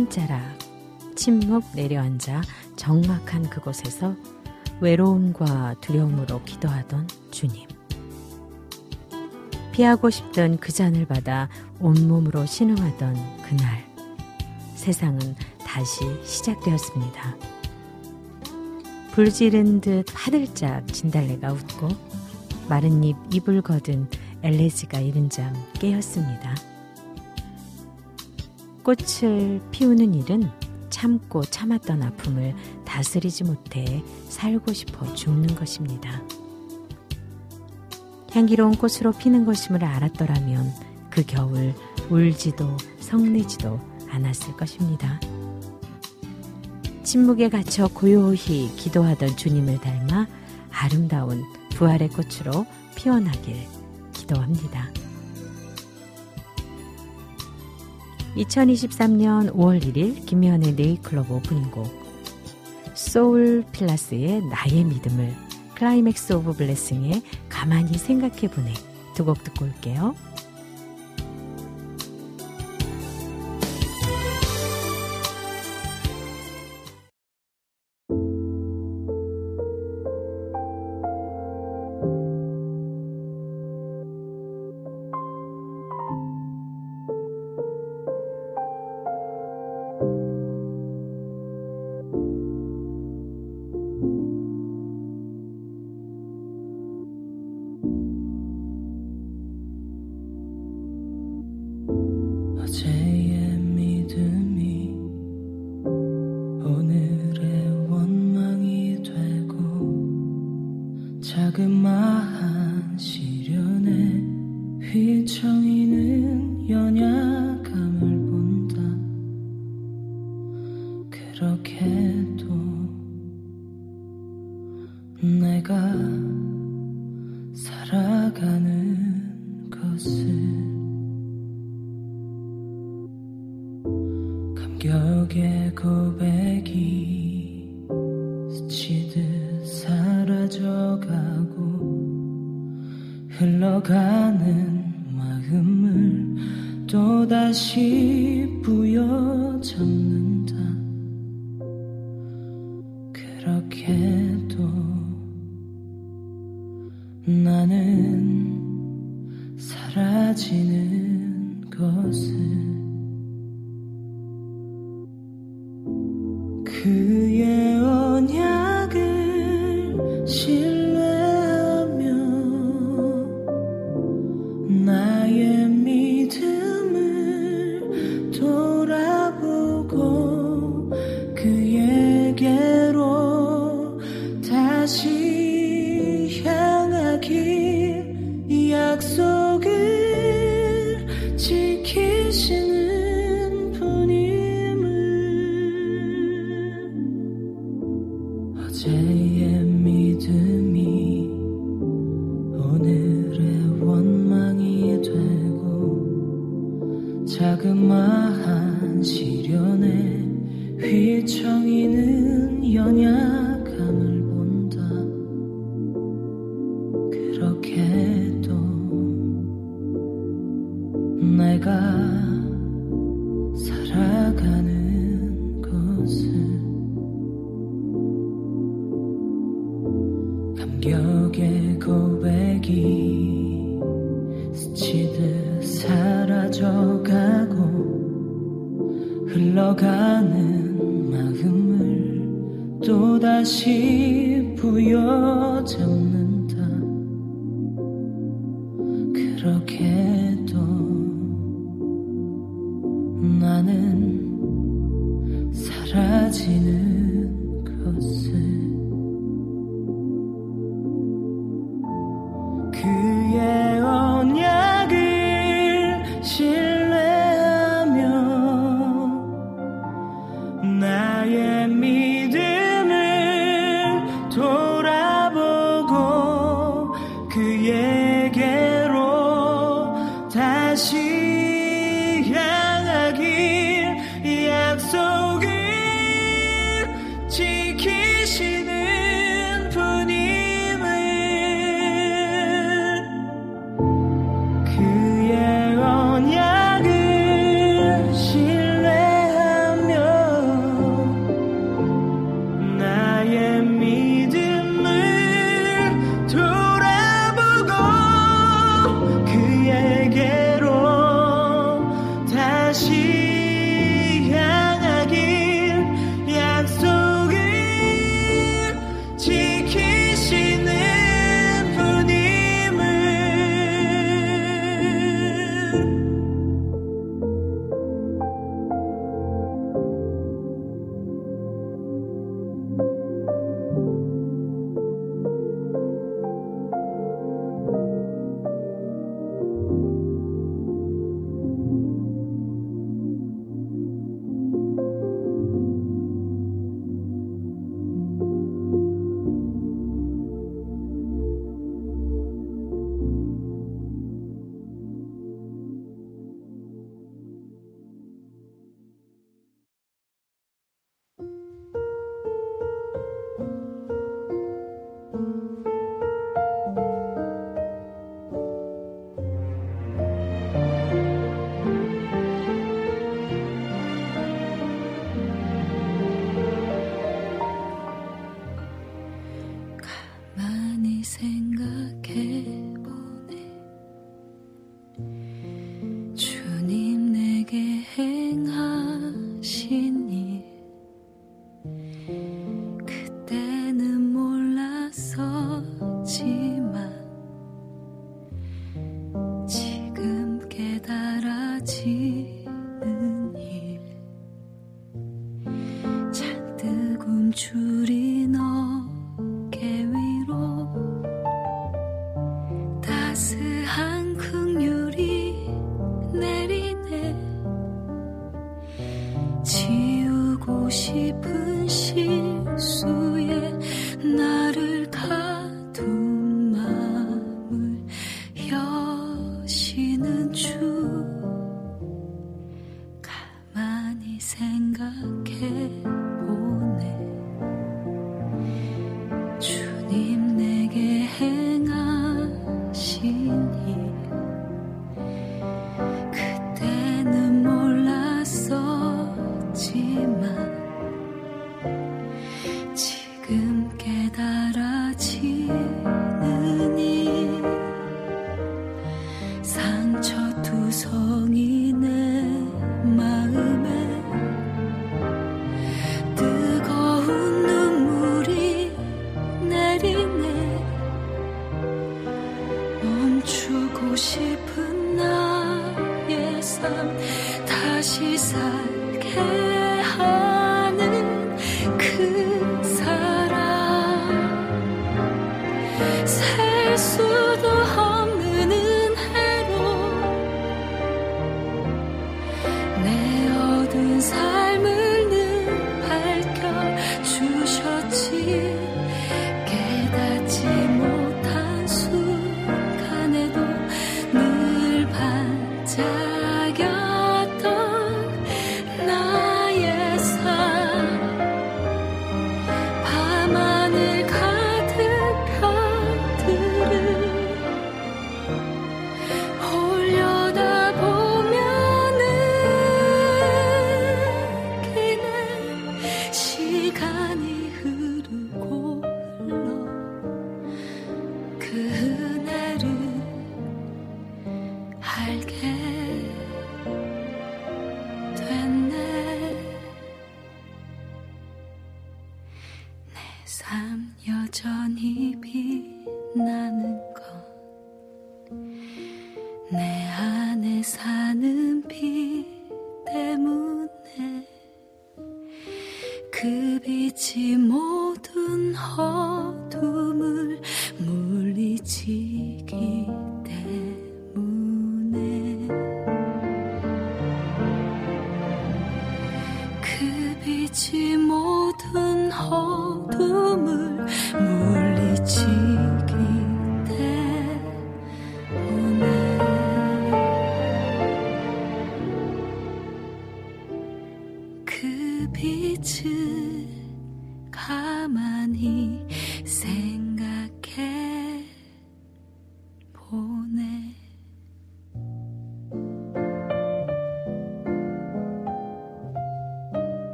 한 산자락, 침묵 내려앉아 적막한 그곳에서 외로움과 두려움으로 기도하던 주님. 피하고 싶던 그 잔을 받아 온몸으로 신음하던 그날, 세상은 다시 시작되었습니다. 불 지른 듯 화들짝 진달래가 웃고 마른 잎 입을 거둔 엘레지가 이른 잠 깨었습니다. 꽃을 피우는 일은 참고 참았던 아픔을 다스리지 못해 살고 싶어 죽는 것입니다. 향기로운 꽃으로 피는 것임을 알았더라면 그 겨울 울지도 성내지도 않았을 것입니다. 침묵에 갇혀 고요히 기도하던 주님을 닮아 아름다운 부활의 꽃으로 피어나길 기도합니다. 2023년 5월 1일 김미현의 네잎클로버 오프닝곡 소울 플러스의 나의 믿음을 클라이맥스 오브 블레싱의 가만히 생각해보네 두 곡 듣고 올게요. 사라지는 것을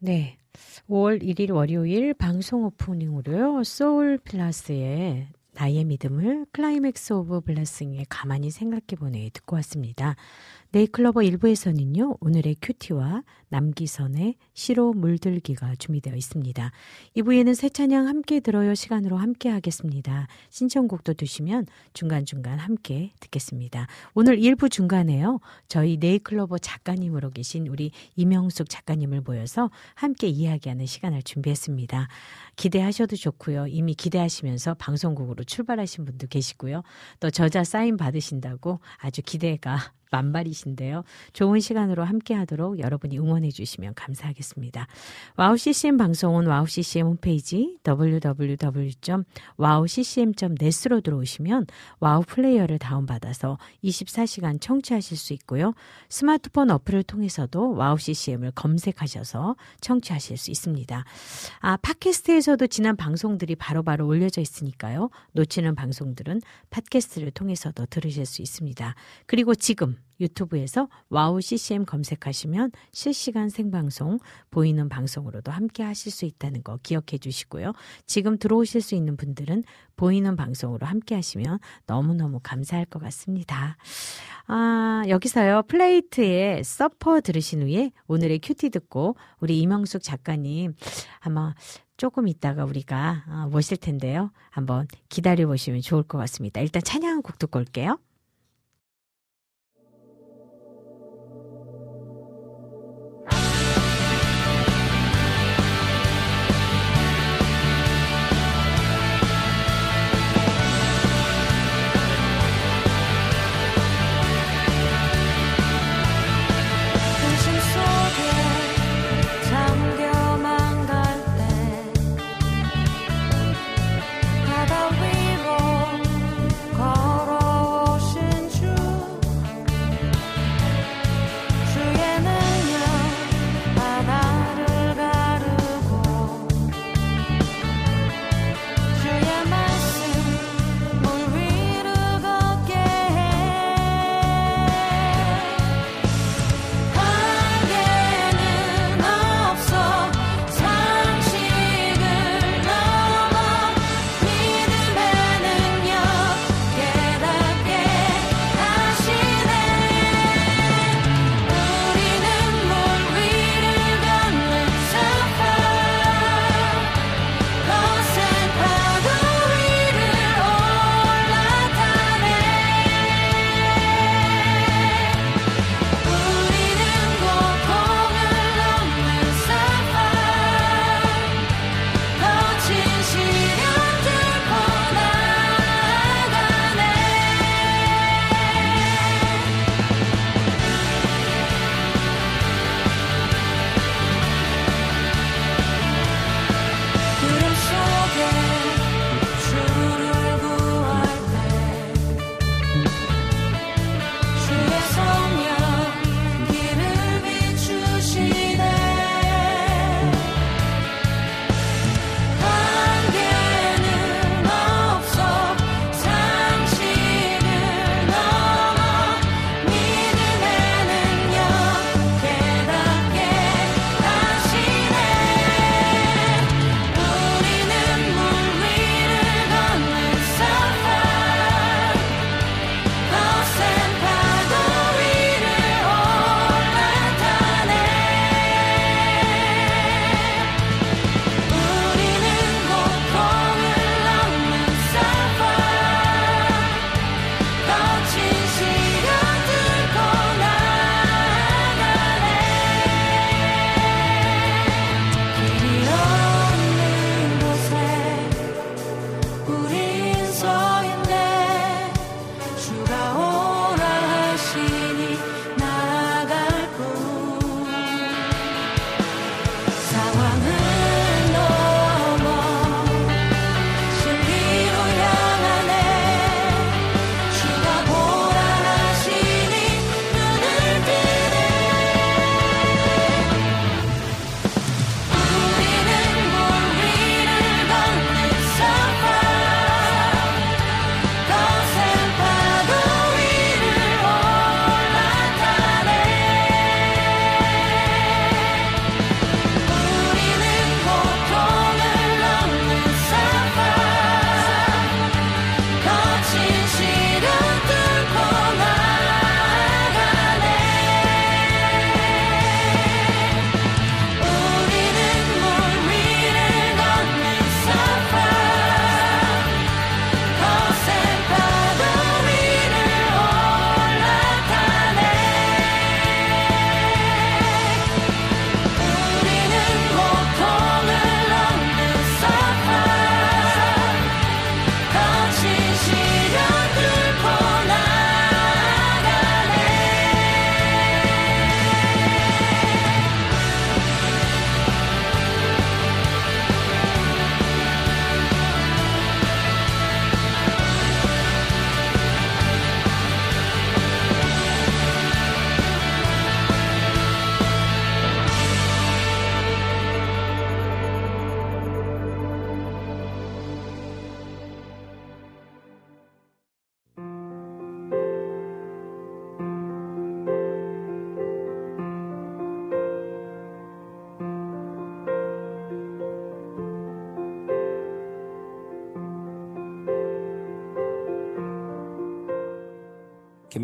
네. 5월 1일 월요일 방송 오프닝으로요. 소울 플러스의 나의 믿음을 클라이맥스 오브 블레싱의 가만히 생각해보네 듣고 왔습니다. 네잎클로버 1부에서는요. 오늘의 QT와 남기선의 시로 물들기가 준비되어 있습니다. 2부에는 새 찬양 함께 들어요 시간으로 함께 하겠습니다. 신청곡도 주시면 중간중간 함께 듣겠습니다. 오늘 1부 중간에요. 저희 네잎클로버 작가님으로 계신 우리 임영숙 작가님을 모셔서 함께 이야기하는 시간을 준비했습니다. 기대하셔도 좋고요. 이미 기대하시면서 방송국으로 출발하신 분도 계시고요. 또 저자 사인 받으신다고 아주 기대가 만발이신데요. 좋은 시간으로 함께 하도록 여러분이 응원해 주시면 감사하겠습니다. 와우 CCM 방송은 와우 CCM 홈페이지 www.wowccm.net으로 들어오시면 와우 플레이어를 다운받아서 24시간 청취하실 수 있고요. 스마트폰 어플을 통해서도 와우 CCM을 검색하셔서 청취하실 수 있습니다. 아, 팟캐스트에서도 지난 방송들이 바로바로 바로 올려져 있으니까요. 놓치는 방송들은 팟캐스트를 통해서도 들으실 수 있습니다. 그리고 지금 유튜브에서 와우 CCM 검색하시면 실시간 생방송 보이는 방송으로도 함께 하실 수 있다는 거 기억해 주시고요. 지금 들어오실 수 있는 분들은 보이는 방송으로 함께 하시면 너무너무 감사할 것 같습니다. 아, 여기서요. 플레이트에 서퍼 들으신 후에 오늘의 큐티 듣고 우리 이명숙 작가님 아마 조금 있다가 우리가 어, 모실 텐데요. 한번 기다려 보시면 좋을 것 같습니다. 일단 찬양 곡 듣고 올게요.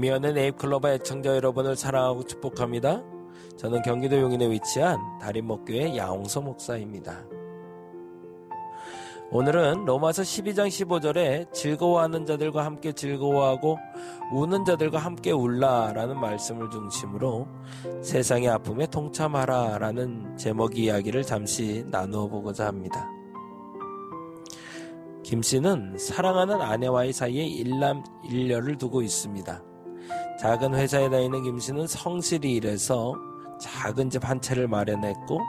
김미연의 네잎클로버 애청자 여러분을 사랑하고 축복합니다. 저는 경기도 용인에 위치한 다림목교의 야홍서 목사입니다. 오늘은 로마서 12장 15절에 즐거워하는 자들과 함께 즐거워하고 우는 자들과 함께 울라라는 말씀을 중심으로 세상의 아픔에 동참하라라는 제목 이야기를 잠시 나누어 보고자 합니다. 김 씨는 사랑하는 아내와의 사이에 일남 일녀를 두고 있습니다. 작은 회사에 다니는 김 씨는 성실히 일해서 작은 집 한 채를 마련했고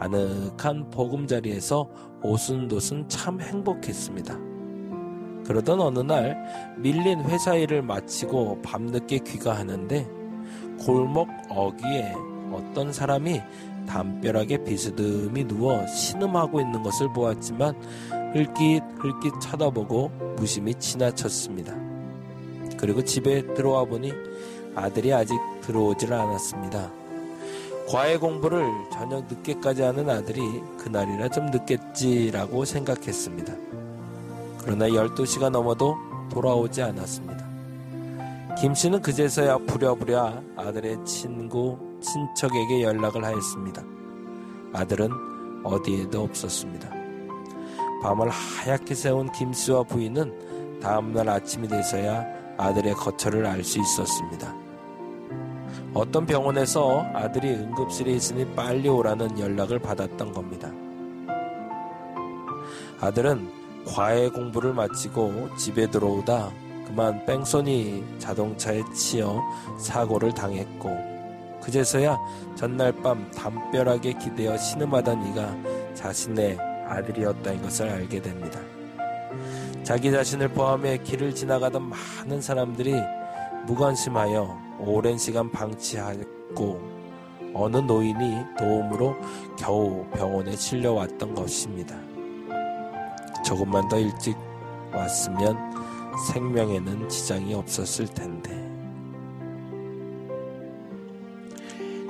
아늑한 보금자리에서 오순도순 참 행복했습니다. 그러던 어느 날 밀린 회사 일을 마치고 밤늦게 귀가하는데 골목 어귀에 어떤 사람이 담벼락에 비스듬히 누워 신음하고 있는 것을 보았지만 흘깃흘깃 쳐다보고 무심히 지나쳤습니다. 그리고 집에 들어와 보니 아들이 아직 들어오질 않았습니다. 과외 공부를 저녁 늦게까지 하는 아들이 그날이라 좀 늦겠지라고 생각했습니다. 그러나 12시가 넘어도 돌아오지 않았습니다. 김 씨는 그제서야 부랴부랴 아들의 친구, 친척에게 연락을 하였습니다. 아들은 어디에도 없었습니다. 밤을 하얗게 세운 김 씨와 부인은 다음날 아침이 돼서야 아들의 거처를 알 수 있었습니다. 어떤 병원에서 아들이 응급실에 있으니 빨리 오라는 연락을 받았던 겁니다. 아들은 과외 공부를 마치고 집에 들어오다 그만 뺑소니 자동차에 치여 사고를 당했고 그제서야 전날 밤 담벼락에 기대어 신음하던 이가 자신의 아들이었다는 것을 알게 됩니다. 자기 자신을 포함해 길을 지나가던 많은 사람들이 무관심하여 오랜 시간 방치하고 어느 노인이 도움으로 겨우 병원에 실려왔던 것입니다. 조금만 더 일찍 왔으면 생명에는 지장이 없었을 텐데.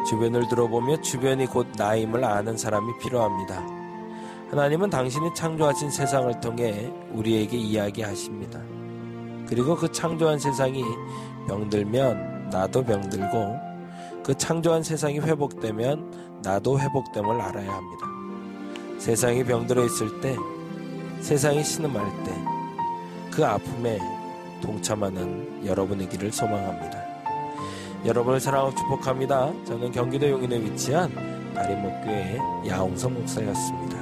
주변을 들어보며 주변이 곧 나임을 아는 사람이 필요합니다. 하나님은 당신이 창조하신 세상을 통해 우리에게 이야기하십니다. 그리고 그 창조한 세상이 병들면 나도 병들고 그 창조한 세상이 회복되면 나도 회복됨을 알아야 합니다. 세상이 병들어 있을 때, 세상이 신음할 때, 그 아픔에 동참하는 여러분이기를 소망합니다. 여러분을 사랑하고 축복합니다. 저는 경기도 용인에 위치한 다림목교의 야홍성 목사였습니다.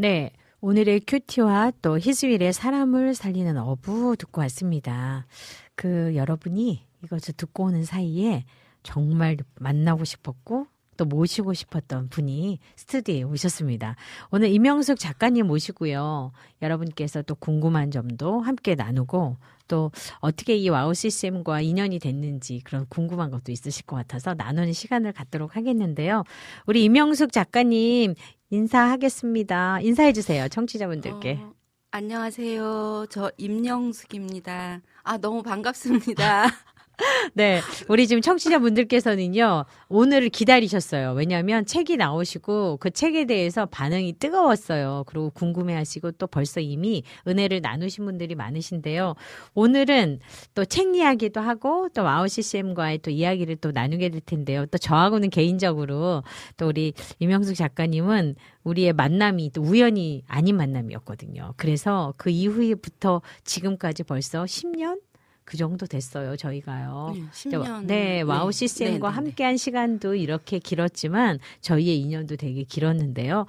네. 오늘의 큐티와 또 히즈윌의 사람을 살리는 어부 듣고 왔습니다. 그 여러분이 이것을 듣고 오는 사이에 정말 만나고 싶었고 또 모시고 싶었던 분이 스튜디오에 오셨습니다. 오늘 임영숙 작가님 모시고요. 여러분께서 또 궁금한 점도 함께 나누고 또 어떻게 이 와우 CCM과 인연이 됐는지 그런 궁금한 것도 있으실 것 같아서 나누는 시간을 갖도록 하겠는데요. 우리 임영숙 작가님 인사하겠습니다. 인사해 주세요. 청취자분들께. 어, 안녕하세요. 저 임영숙입니다. 아, 너무 반갑습니다. 네. 우리 지금 청취자분들께서는요, 오늘을 기다리셨어요. 왜냐하면 책이 나오시고 그 책에 대해서 반응이 뜨거웠어요. 그리고 궁금해 하시고 또 벌써 이미 은혜를 나누신 분들이 많으신데요. 오늘은 또 책 이야기도 하고 또 와우 CCM과의 또 이야기를 또 나누게 될 텐데요. 또 저하고는 개인적으로 또 우리 임영숙 작가님은 우리의 만남이 또 우연이 아닌 만남이었거든요. 그래서 그 이후부터 지금까지 벌써 10년? 그 정도 됐어요, 저희가요. 네, 10년. 네, 와우 네, CCM과 네, 네, 함께한 시간도 이렇게 길었지만 저희의 인연도 되게 길었는데요.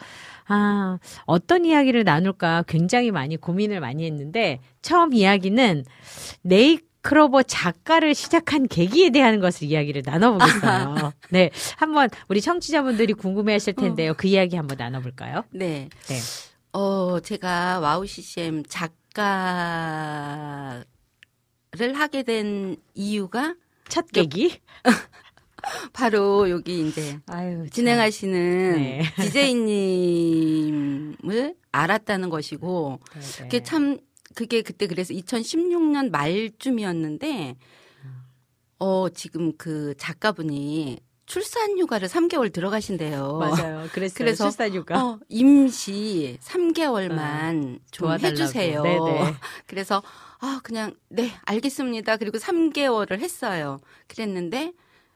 아, 어떤 이야기를 나눌까 굉장히 많이 고민을 많이 했는데 처음 이야기는 네잎클로버 작가를 시작한 계기에 대한 것을 이야기를 나눠보겠어요. 네, 한번 우리 청취자분들이 궁금해 하실 텐데요. 그 이야기 한번 나눠볼까요? 네. 네. 어, 제가 와우 CCM 작가 를 하게 된 이유가 첫 계기? 바로 여기 이제 아유, 참. 진행하시는 네. DJ님을 알았다는 것이고 네, 네. 그게 참 그게 그때 그래서 2016년 말쯤이었는데 어 지금 그 작가분이 출산 휴가를 3개월 들어가신대요. 맞아요. 그랬어요. 그래서, 출산 휴가. 어, 임시 3개월만 좀 도와달라고. 해주세요. 네네. 그래서 아 그냥 네 알겠습니다. 그리고 3개월을 했어요. 그랬는데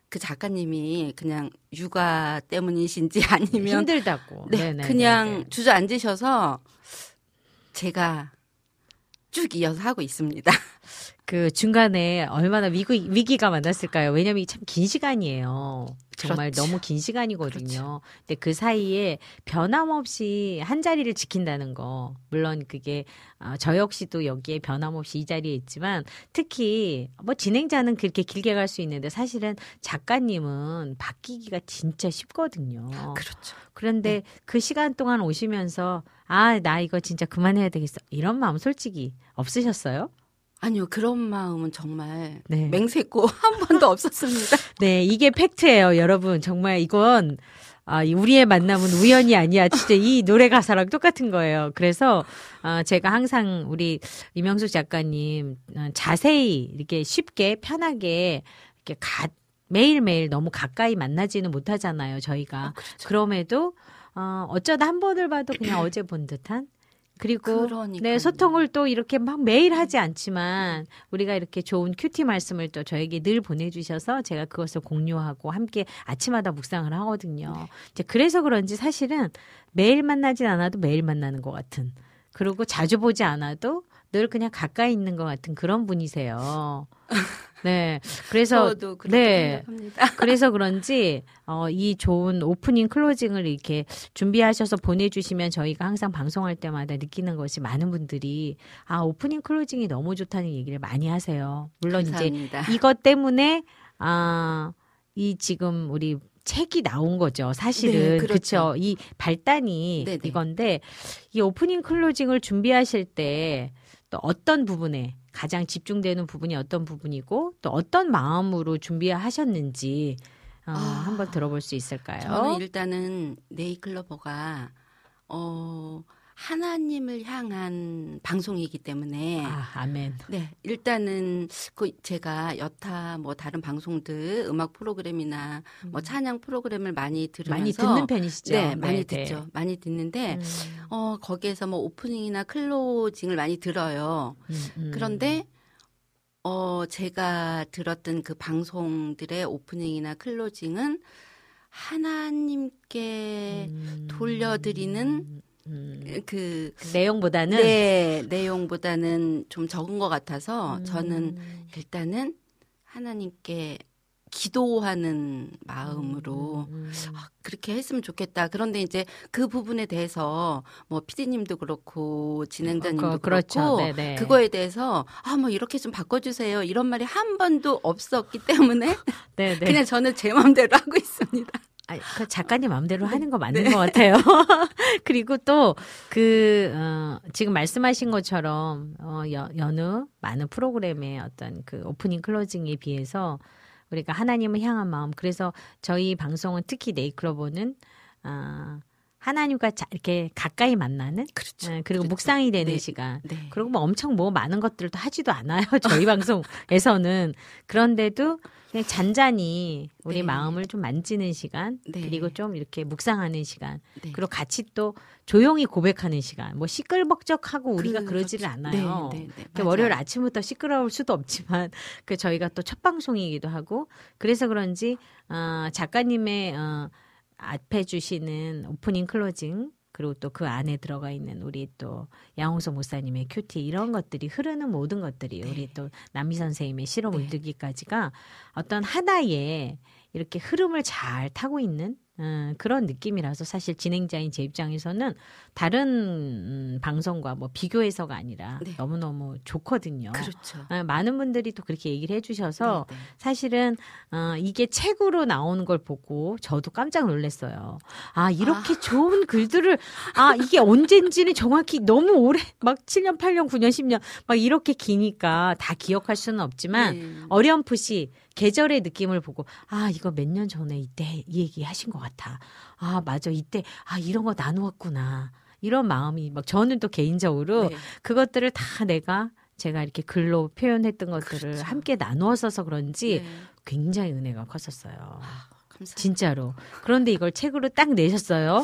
그 작가님이 그냥 육아 때문이신지 아니면 힘들다고. 네, 네네, 그냥 네네. 주저앉으셔서 제가 쭉 이어서 하고 있습니다. 그 중간에 얼마나 위기, 위기가 많았을까요? 왜냐면 참 긴 시간이에요. 정말 그렇죠. 너무 긴 시간이거든요. 근데 그 사이에 변함없이 한 자리를 지킨다는 거. 물론 그게 어, 저 역시도 여기에 변함없이 이 자리에 있지만 특히 뭐 진행자는 그렇게 길게 갈 수 있는데 사실은 작가님은 바뀌기가 진짜 쉽거든요. 그렇죠. 그런데 그 시간 동안 오시면서 아, 나 이거 진짜 그만해야 되겠어. 이런 마음 솔직히 없으셨어요? 아니요 그런 마음은 정말 네. 맹세코 한 번도 없었습니다. 네, 이게 팩트예요, 여러분. 정말 이건 아, 이 우리의 만남은 우연이 아니야. 진짜 이 노래 가사랑 똑같은 거예요. 그래서 어, 제가 항상 우리 이명숙 작가님 어, 자세히 이렇게 쉽게 편하게 이렇게 가, 매일매일 너무 가까이 만나지는 못하잖아요, 저희가. 그렇죠. 그럼에도 어, 어쩌다 한 번을 봐도 그냥 어제 본 듯한 그리고 그러니까요. 네 소통을 또 이렇게 막 매일 하지 않지만 우리가 이렇게 좋은 큐티 말씀을 또 저에게 늘 보내주셔서 제가 그것을 공유하고 함께 아침마다 묵상을 하거든요. 네. 이제 그래서 그런지 사실은 매일 만나진 않아도 매일 만나는 것 같은 그리고 자주 보지 않아도 늘 그냥 가까이 있는 것 같은 그런 분이세요. 네, 그래서 네. 생각합니다. 그래서 그런지 어, 이 좋은 오프닝 클로징을 이렇게 준비하셔서 보내주시면 저희가 항상 방송할 때마다 느끼는 것이 많은 분들이 아 오프닝 클로징이 너무 좋다는 얘기를 많이 하세요. 물론 이제 감사합니다. 이것 때문에 아 이 지금 우리 책이 나온 거죠. 사실은 네, 그렇죠. 그렇죠. 이 발단이 네네. 이건데 이 오프닝 클로징을 준비하실 때 또 어떤 부분에 가장 집중되는 부분이 어떤 부분이고 또 어떤 마음으로 준비하셨는지 어, 아, 한번 들어볼 수 있을까요? 저는 일단은 네이클로버가 어 하나님을 향한 방송이기 때문에 아, 아멘. 네, 일단은 그 제가 여타 뭐 다른 방송들 음악 프로그램이나 뭐 찬양 프로그램을 많이 들으면서 음. 많이 듣는 편이시죠? 네, 많이 네, 듣죠. 많이 듣는데 음, 어 거기에서 뭐 오프닝이나 클로징을 많이 들어요. 음, 음. 그런데 어 제가 들었던 그 방송들의 오프닝이나 클로징은 하나님께 음, 돌려드리는 음, 그 내용보다는 네, 내용보다는 좀 적은 것 같아서 음, 저는 일단은 하나님께 기도하는 마음으로 음, 아, 그렇게 했으면 좋겠다. 그런데 이제 그 부분에 대해서 뭐 피디님도 그렇고 진행자님도 어, 그- 그렇죠. 그렇고 네네. 그거에 대해서 아 뭐 이렇게 좀 바꿔주세요. 이런 말이 한 번도 없었기 때문에 네, 네. 그냥 저는 제 마음대로 하고 있습니다. 아니, 그 작가님 마음대로 하는 거 맞는 네. 것 같아요. 그리고 또, 그, 어, 지금 말씀하신 것처럼, 어, 여, 여느 많은 프로그램의 어떤 그 오프닝 클로징에 비해서 우리가 하나님을 향한 마음. 그래서 저희 방송은 특히 네이클로버는, 아, 하나님과 자, 이렇게 가까이 만나는, 그렇죠. 예, 그리고 그렇죠. 묵상이 되는 네. 시간. 네. 그리고 뭐 엄청 뭐 많은 것들도 하지도 않아요. 저희 방송에서는. 그런데도 그냥 잔잔히 우리 네. 마음을 좀 만지는 시간, 네. 그리고 좀 이렇게 묵상하는 시간, 네. 그리고 같이 또 조용히 고백하는 시간. 뭐 시끌벅적하고 우리가 그렇죠. 그러지를 않아요. 네, 네, 네. 그 월요일. 아침부터 시끄러울 수도 없지만 그 저희가 또 첫 방송이기도 하고 그래서 그런지 어, 작가님의 어, 앞에 주시는 오프닝 클로징 그리고 또 그 안에 들어가 있는 우리 또 양홍석 목사님의 큐티 이런 것들이 흐르는 모든 것들이 네. 우리 또 남희 선생님의 실험 네. 울들기까지가 어떤 하나의 이렇게 흐름을 잘 타고 있는 음, 그런 느낌이라서 사실 진행자인 제 입장에서는 다른 음, 방송과 뭐 비교해서가 아니라 네. 너무너무 좋거든요. 그렇죠. 아, 많은 분들이 또 그렇게 얘기를 해주셔서 네, 네. 사실은 어, 이게 책으로 나오는 걸 보고 저도 깜짝 놀랐어요. 아 이렇게 좋은 글들을 아 이게 언젠지는 정확히 너무 오래 막 7년, 8년, 9년, 10년 막 이렇게 기니까 다 기억할 수는 없지만 네. 어렴풋이 계절의 느낌을 보고 아 이거 몇 년 전에 이때 이 얘기 하신 것 같아. 아 맞아 이때 아 이런 거 나누었구나. 이런 마음이 막 저는 또 개인적으로 네. 그것들을 다 내가 제가 이렇게 글로 표현했던 것들을 그렇죠. 함께 나누어 써서 그런지 네. 굉장히 은혜가 컸었어요. 아. 진짜로. 그런데 이걸 책으로 딱 내셨어요.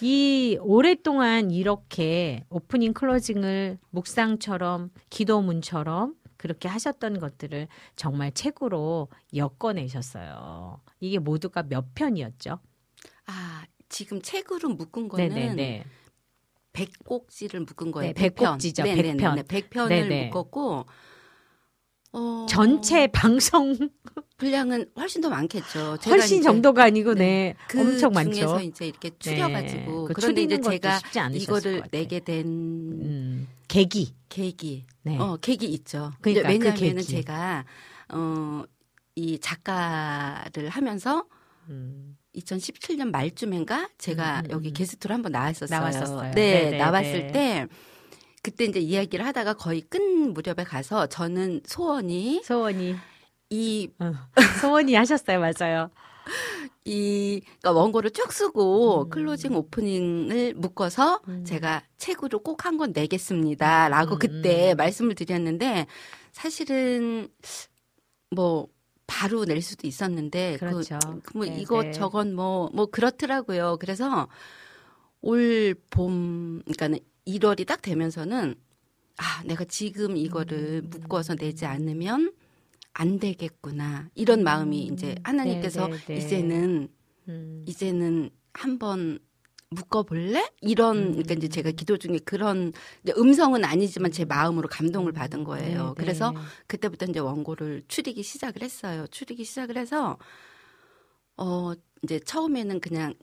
이 오랫동안 이렇게 오프닝 클로징을 묵상처럼 기도문처럼 그렇게 하셨던 것들을 정말 책으로 엮어내셨어요. 이게 모두가 몇 편이었죠? 아, 지금 책으로 묶은 거는 네네네. 백곡지를 묶은 거예요. 네, 편. 백곡지죠, 네네네. 백 편. 백 편을 네네. 묶었고 어, 전체 방송 분량은 훨씬 더 많겠죠. 훨씬 정도가 아니고 네. 네, 그 엄청 중에서 많죠. 이제 이렇게 네. 추려가지고 그 그런데 이제 제가 이거를. 내게 된 음, 계기. 계기, 네. 어 계기 있죠. 그러니까 이제 그. 제가 어 이 작가를 하면서 음. 2017년 말쯤인가 제가 음, 음, 여기 음. 게스트로 한번 나왔었어요. 나왔었어요. 네, 네네, 나왔을 네. 때 그때 이제 이야기를 하다가 거의 끝 무렵에 가서 저는 소원이 소원이 이 어, 소원이 하셨어요, 맞아요. 이 그러니까 원고를 쭉 쓰고 음. 클로징 오프닝을 묶어서 음. 제가 책으로 꼭 한 권 내겠습니다라고 음, 그때 음. 말씀을 드렸는데 사실은 뭐 바로 낼 수도 있었는데 그- 그렇죠. 그 뭐 네, 이것 네. 저건 뭐뭐 그렇더라고요. 그래서 올 봄 그러니까는 1월이 딱 되면서는 아 내가 지금 이거를 음. 묶어서 내지 않으면 안 되겠구나 이런 마음이 음. 이제 하나님께서 네, 네, 네. 이제는 음. 이제는 한번 묶어볼래? 이런 음. 그러니까 이제 제가 기도 중에 그런 음성은 아니지만 제 마음으로 감동을 받은 거예요. 네, 네. 그래서 그때부터 이제 원고를 추리기 시작을 했어요. 추리기 시작을 해서 어 이제 처음에는 그냥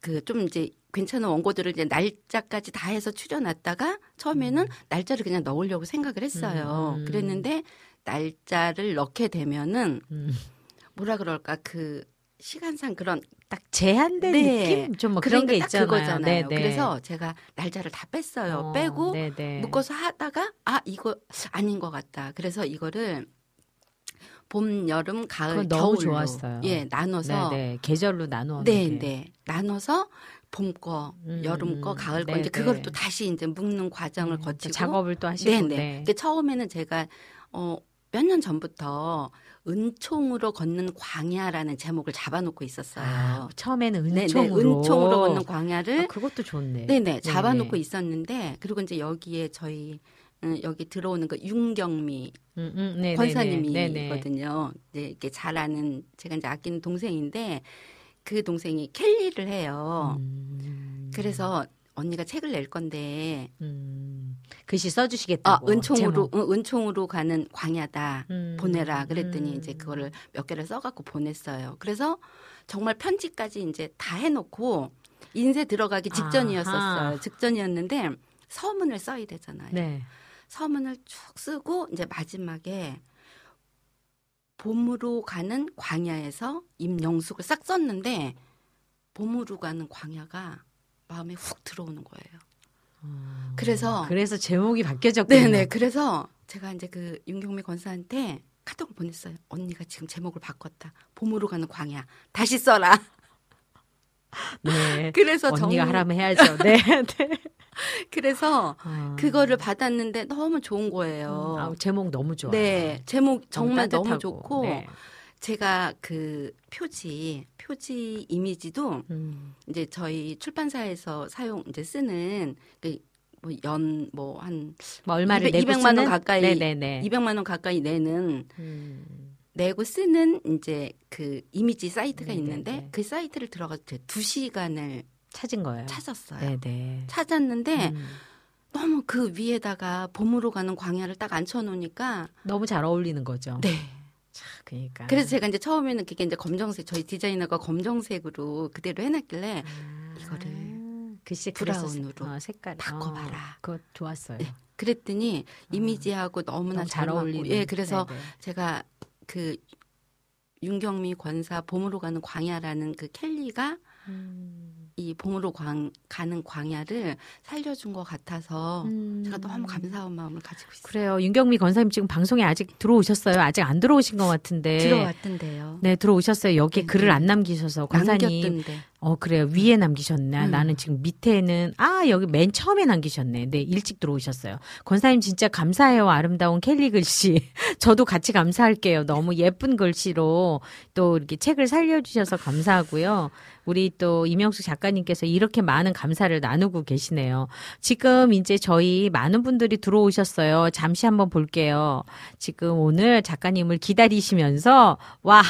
그 좀 이제 괜찮은 원고들을 이제 날짜까지 다 해서 추려놨다가 처음에는 날짜를 그냥 넣으려고 생각을 했어요. 음, 음. 그랬는데 날짜를 넣게 되면은 음. 뭐라 그럴까 그 시간상 그런 딱 제한된 네. 느낌 좀 뭐 그런 게딱 있잖아요. 그거잖아요. 네, 네. 그래서 제가 날짜를 다 뺐어요. 어, 빼고 네, 네. 묶어서 하다가 아 이거 아닌 것 같다. 그래서 이거를 봄, 여름, 가을, 겨울로 좋았어요. 예 나눠서 네, 네. 계절로 나누어 네, 네. 나눠서 봄 거, 음, 여름 거, 음, 가을 거 네, 이제 그걸 네. 또 다시 이제 묶는 과정을 음, 거치고 작업을 또 하시고 네, 네. 처음에는 제가 어 몇 년 전부터 은총으로 걷는 광야라는 제목을 잡아놓고 있었어요. 아, 처음에는 네, 은총으로 네, 은총으로 걷는 광야를 아, 그것도 좋네. 네네 잡아놓고 네. 있었는데 그리고 이제 여기에 저희 음, 여기 들어오는 그 윤경미 음, 음, 네, 네, 네. 네, 네. 권사님이거든요. 이제 이렇게 잘 아는 제가 이제 아끼는 동생인데 그 동생이 켈리를 해요. 음, 그래서 언니가 책을 낼 건데 음, 글씨 아 써주시겠다고. 은총으로 제목. 응, 은총으로 가는 광야다 음, 보내라 그랬더니 음. 이제 그거를 몇 개를 써갖고 보냈어요. 그래서 정말 편지까지 이제 다 해놓고 인쇄 들어가기 직전이었었어요. 아하. 직전이었는데 서문을 써야 되잖아요. 네. 서문을 쭉 쓰고 이제 마지막에 봄으로 가는 광야에서 임영숙을 싹 썼는데 봄으로 가는 광야가 마음에 훅 들어오는 거예요. 그래서 그래서 제목이 바뀌어졌군요. 네네 그래서 제가 이제 그 윤경미 권사한테 카톡을 보냈어요. 언니가 지금 제목을 바꿨다. 봄으로 가는 광야 다시 써라. 네. 그래서 언니가 정- 하라면 해야죠. 네. 네. 그래서 아. 그거를 받았는데 너무 좋은 거예요. 아, 제목 너무 좋아요. 네 제목 정말 너무. 좋고 네. 제가 그 표지 표지 이미지도 음. 이제 저희 출판사에서 사용 이제 쓰는 그 그뭐연뭐한 뭐 얼마를 200, 내고 200만 원 쓰는? 가까이 네네네. 200만 원 가까이 내는 음. 내고 쓰는 이제 그 이미지 사이트가 네네네. 있는데 그 사이트를 들어가서 두 시간을 찾은 거예요. 찾았어요. 네네. 찾았는데 음. 너무 그 위에다가 봄으로 가는 광야를 딱 앉혀놓으니까 너무 잘 어울리는 거죠. 네 그러니까. 그래서 제가 이제 처음에는 그게 이제 검정색 저희 디자이너가 검정색으로 그대로 해놨길래 이거를 아, 글씨 브라운으로 그래서, 어, 색깔 바꿔봐라. 어, 그거 좋았어요. 네. 그랬더니 이미지하고 너무나 너무 잘 맞고, 어울리는. 예, 그래서 네네. 제가 그 윤경미 권사 봄으로 가는 광야라는 그 켈리가 음. 이 봄으로 광, 가는 광야를 살려준 것 같아서 음. 제가 너무 감사한 마음을 가지고 있어요. 그래요. 윤경미 권사님 지금 방송에 아직 들어오셨어요. 아직 안 들어오신 것 같은데. 들어왔던데요. 네, 들어오셨어요. 여기에 네, 글을 네. 안 남기셔서 권사님. 남겼던데. 어, 그래요. 위에 남기셨네. 음. 나는 지금 밑에는, 아, 여기 맨 처음에 남기셨네. 네, 일찍 들어오셨어요. 권사님 진짜 감사해요. 아름다운 켈리 글씨. 저도 같이 감사할게요. 너무 예쁜 글씨로 또 이렇게 책을 살려주셔서 감사하고요. 우리 또 이명숙 작가님께서 이렇게 많은 감사를 나누고 계시네요. 지금 이제 저희 많은 분들이 들어오셨어요. 잠시 한번 볼게요. 지금 오늘 작가님을 기다리시면서, 와,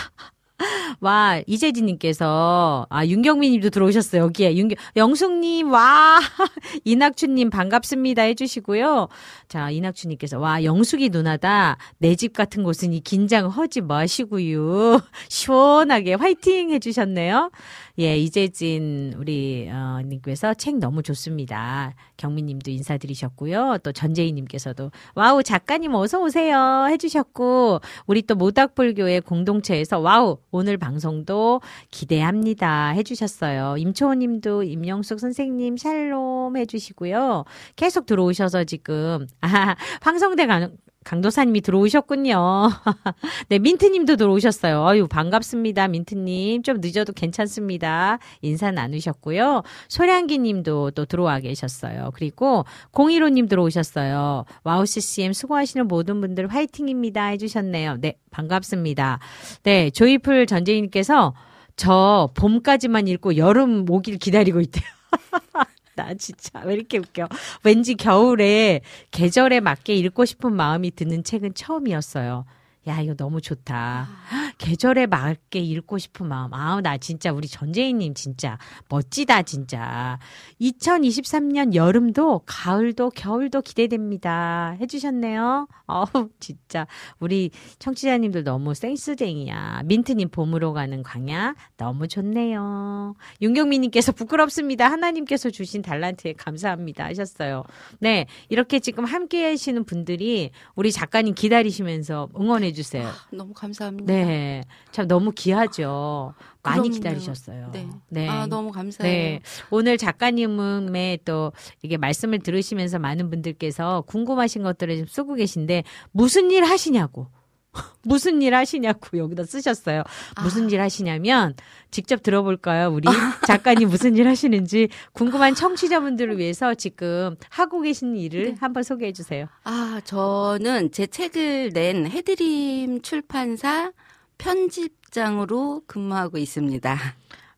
와, 이재진님께서, 아, 윤경민 님도 들어오셨어요, 여기에. 윤경, 영숙님, 와, 이낙춘님 반갑습니다 해주시고요. 자, 이낙춘님께서, 와, 영숙이 누나다. 내 집 같은 곳은 이 긴장 허지 마시고요. 시원하게 화이팅 해주셨네요. 예, 이재진, 우리, 어, 님께서 책 너무 좋습니다. 경민 님도 인사드리셨고요. 또 전재희 님께서도, 와우, 작가님 어서 오세요 해 주셨고, 우리 또 모닥불교회 공동체에서 와우 오늘 방송도 기대합니다 해 주셨어요. 임초호 님도 임영숙 선생님 샬롬 해 주시고요. 계속 들어오셔서 지금 아 황성대 강, 강도사님이 들어오셨군요. 네, 민트님도 들어오셨어요. 아유, 반갑습니다, 민트님. 좀 늦어도 괜찮습니다. 인사 나누셨고요. 소량기 님도 또 들어와 계셨어요. 그리고 015님 들어오셨어요. 와우 CCM 수고하시는 모든 분들 화이팅입니다. 해주셨네요. 네, 반갑습니다. 네, 조이풀 전재인님께서 저 봄까지만 읽고 여름 오길 기다리고 있대요. 나 진짜 왜 이렇게 웃겨. 왠지 겨울에 계절에 맞게 읽고 싶은 마음이 드는 책은 처음이었어요. 야, 이거 너무 좋다. 계절에 맞게 읽고 싶은 마음. 아우, 나 진짜 우리 전재희님 진짜 멋지다, 진짜. 2023년 여름도, 가을도, 겨울도 기대됩니다. 해주셨네요. 어우, 진짜. 우리 청취자님들 너무 센스쟁이야. 민트님 봄으로 가는 광야. 너무 좋네요. 윤경민님께서 부끄럽습니다. 하나님께서 주신 달란트에 감사합니다. 하셨어요. 네. 이렇게 지금 함께 하시는 분들이 우리 작가님 기다리시면서 응원해 주세요. 너무 감사합니다. 네. 참 너무 귀하죠. 많이 그럼요. 기다리셨어요. 네. 아, 너무 감사해요. 네. 오늘 작가님의 또 이게 말씀을 들으시면서 많은 분들께서 궁금하신 것들을 좀 쓰고 계신데 무슨 일 하시냐고. 무슨 일 하시냐고 여기다 쓰셨어요. 무슨 일 하시냐면 직접 들어볼까요? 우리 작가님 무슨 일 하시는지 궁금한 청취자분들을 위해서 지금 하고 계신 일을 한번 소개해 주세요. 아, 저는 제 책을 낸 해드림 출판사 편집장으로 근무하고 있습니다.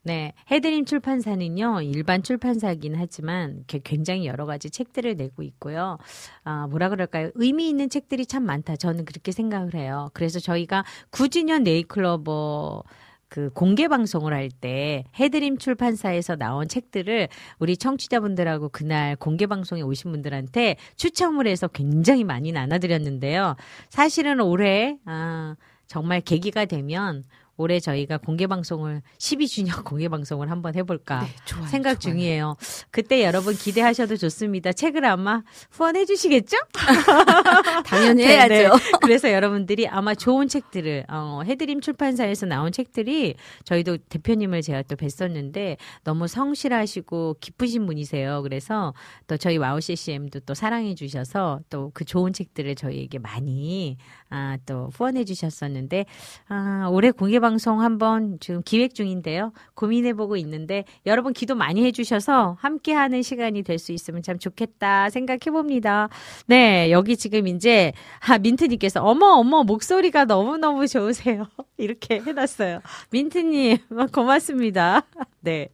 네, 해드림 출판사는요 일반 출판사이긴 하지만 굉장히 여러 가지 책들을 내고 있고요. 아 뭐라 그럴까요? 의미 있는 책들이 참 많다. 저는 그렇게 생각을 해요. 그래서 저희가 9주년 네이클로버 그 공개 방송을 할 때 해드림 출판사에서 나온 책들을 우리 청취자분들하고 그날 공개 방송에 오신 분들한테 추첨을 해서 굉장히 많이 나눠드렸는데요. 사실은 올해 아 정말 계기가 되면 올해 저희가 공개 방송을 12주년 공개 방송을 한번 해볼까 네, 좋아요. 생각 좋아요. 중이에요. 그때 여러분 기대하셔도 좋습니다. 책을 아마 후원해 주시겠죠? 당연히 네, 네. 해야죠. 그래서 여러분들이 아마 좋은 책들을 어, 해드림 출판사에서 나온 책들이 저희도 대표님을 제가 또 뵀었는데 너무 성실하시고 기쁘신 분이세요. 그래서 또 저희 와우 CCM도 또 사랑해 주셔서 또 그 좋은 책들을 저희에게 많이 아, 또 후원해 주셨었는데 아, 올해 공개 방송 한번 지금 기획 중인데요. 고민해 보고 있는데 여러분 기도 많이 해 주셔서 함께 하는 시간이 될 수 있으면 참 좋겠다 생각해 봅니다. 네, 여기 지금 이제 아, 민트님께서 어머 어머 목소리가 너무 너무 좋으세요. 이렇게 해놨어요. 민트님 고맙습니다. 네,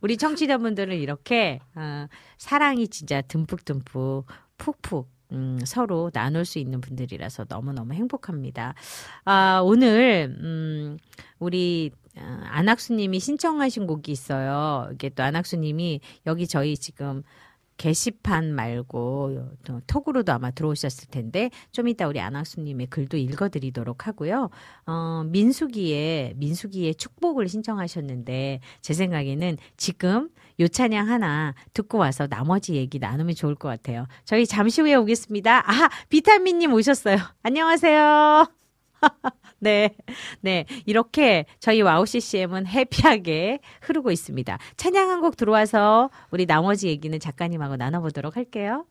우리 청취자분들은 이렇게 아, 사랑이 진짜 듬뿍듬뿍 푹푹. 음, 서로 나눌 수 있는 분들이라서 너무너무 행복합니다. 아, 오늘, 음, 우리, 어, 안학수님이 신청하신 곡이 있어요. 이게 또 안학수님이 여기 저희 지금 게시판 말고 또 톡으로도 아마 들어오셨을 텐데 좀 이따 우리 안학수님의 글도 읽어드리도록 하고요. 어, 민수기의 민수기의 축복을 신청하셨는데 제 생각에는 지금 요 찬양 하나 듣고 와서 나머지 얘기 나누면 좋을 것 같아요. 저희 잠시 후에 오겠습니다. 아 비타민님 오셨어요. 안녕하세요. 네, 네. 이렇게 저희 와우 CCM은 해피하게 흐르고 있습니다. 찬양 한 곡 들어와서 우리 나머지 얘기는 작가님하고 나눠보도록 할게요.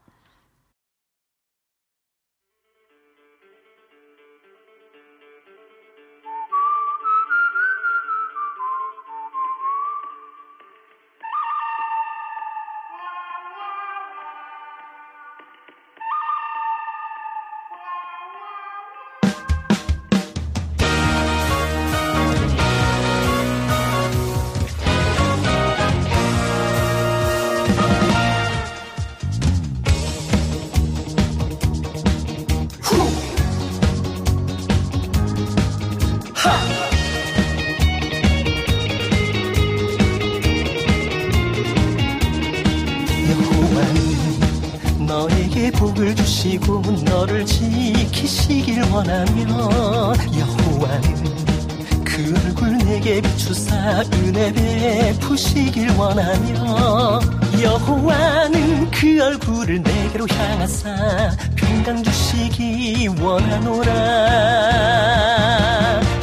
원하며 여호와는 그 얼굴을 내게로 향하사 평강 주시기 원하노라.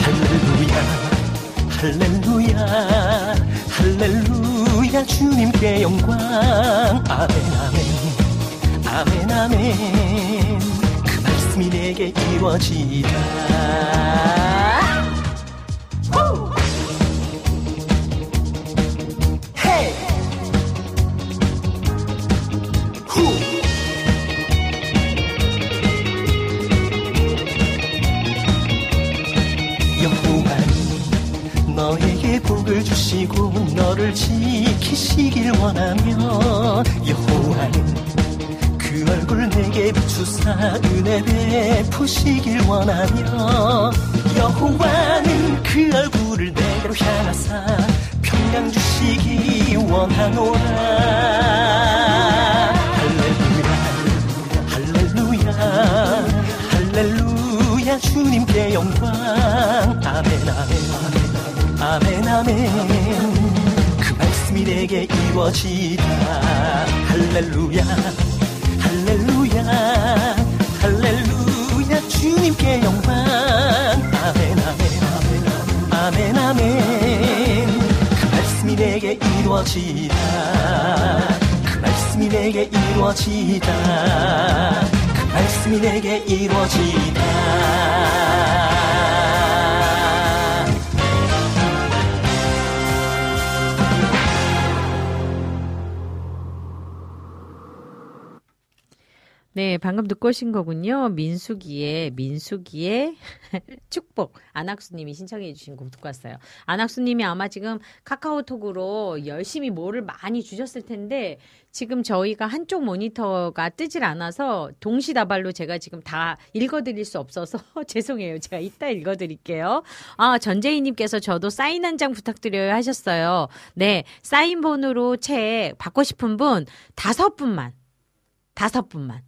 할렐루야 할렐루야 할렐루야. 주님께 영광. 아멘 아멘 아멘 아멘. 그 말씀이 내게 이루어지다 주시고 너를 지키시길 원하며 여호와는 그 얼굴 내게 비추사 은혜 베푸시길 원하며 여호와는 그 얼굴을 내게로 향하사 평강 주시기 원하노라. 할렐루야 할렐루야 할렐루야. 주님께 영광. 아멘 아멘 아멘 그 말씀이 내게 이루어지다 할렐루야 할렐루야 할렐루야. 주님께 영광. 아멘 아멘 아멘 아멘 아멘. 그 말씀이 내게 이루어지다 그 말씀이 내게 이루어지다 그 말씀이 내게 이루어지다 네, 방금 듣고 오신 거군요. 민수기의 민수기의 축복 안학수님이 신청해 주신 곡 듣고 왔어요. 안학수님이 아마 지금 카카오톡으로 열심히 뭐를 많이 주셨을 텐데 지금 저희가 한쪽 모니터가 뜨질 않아서 동시다발로 제가 지금 다 읽어드릴 수 없어서 죄송해요. 제가 이따 읽어드릴게요. 아 전재희님께서 저도 사인 한 장 부탁드려요 하셨어요. 네, 사인본으로 책 받고 싶은 분 다섯 분만 다섯 분만.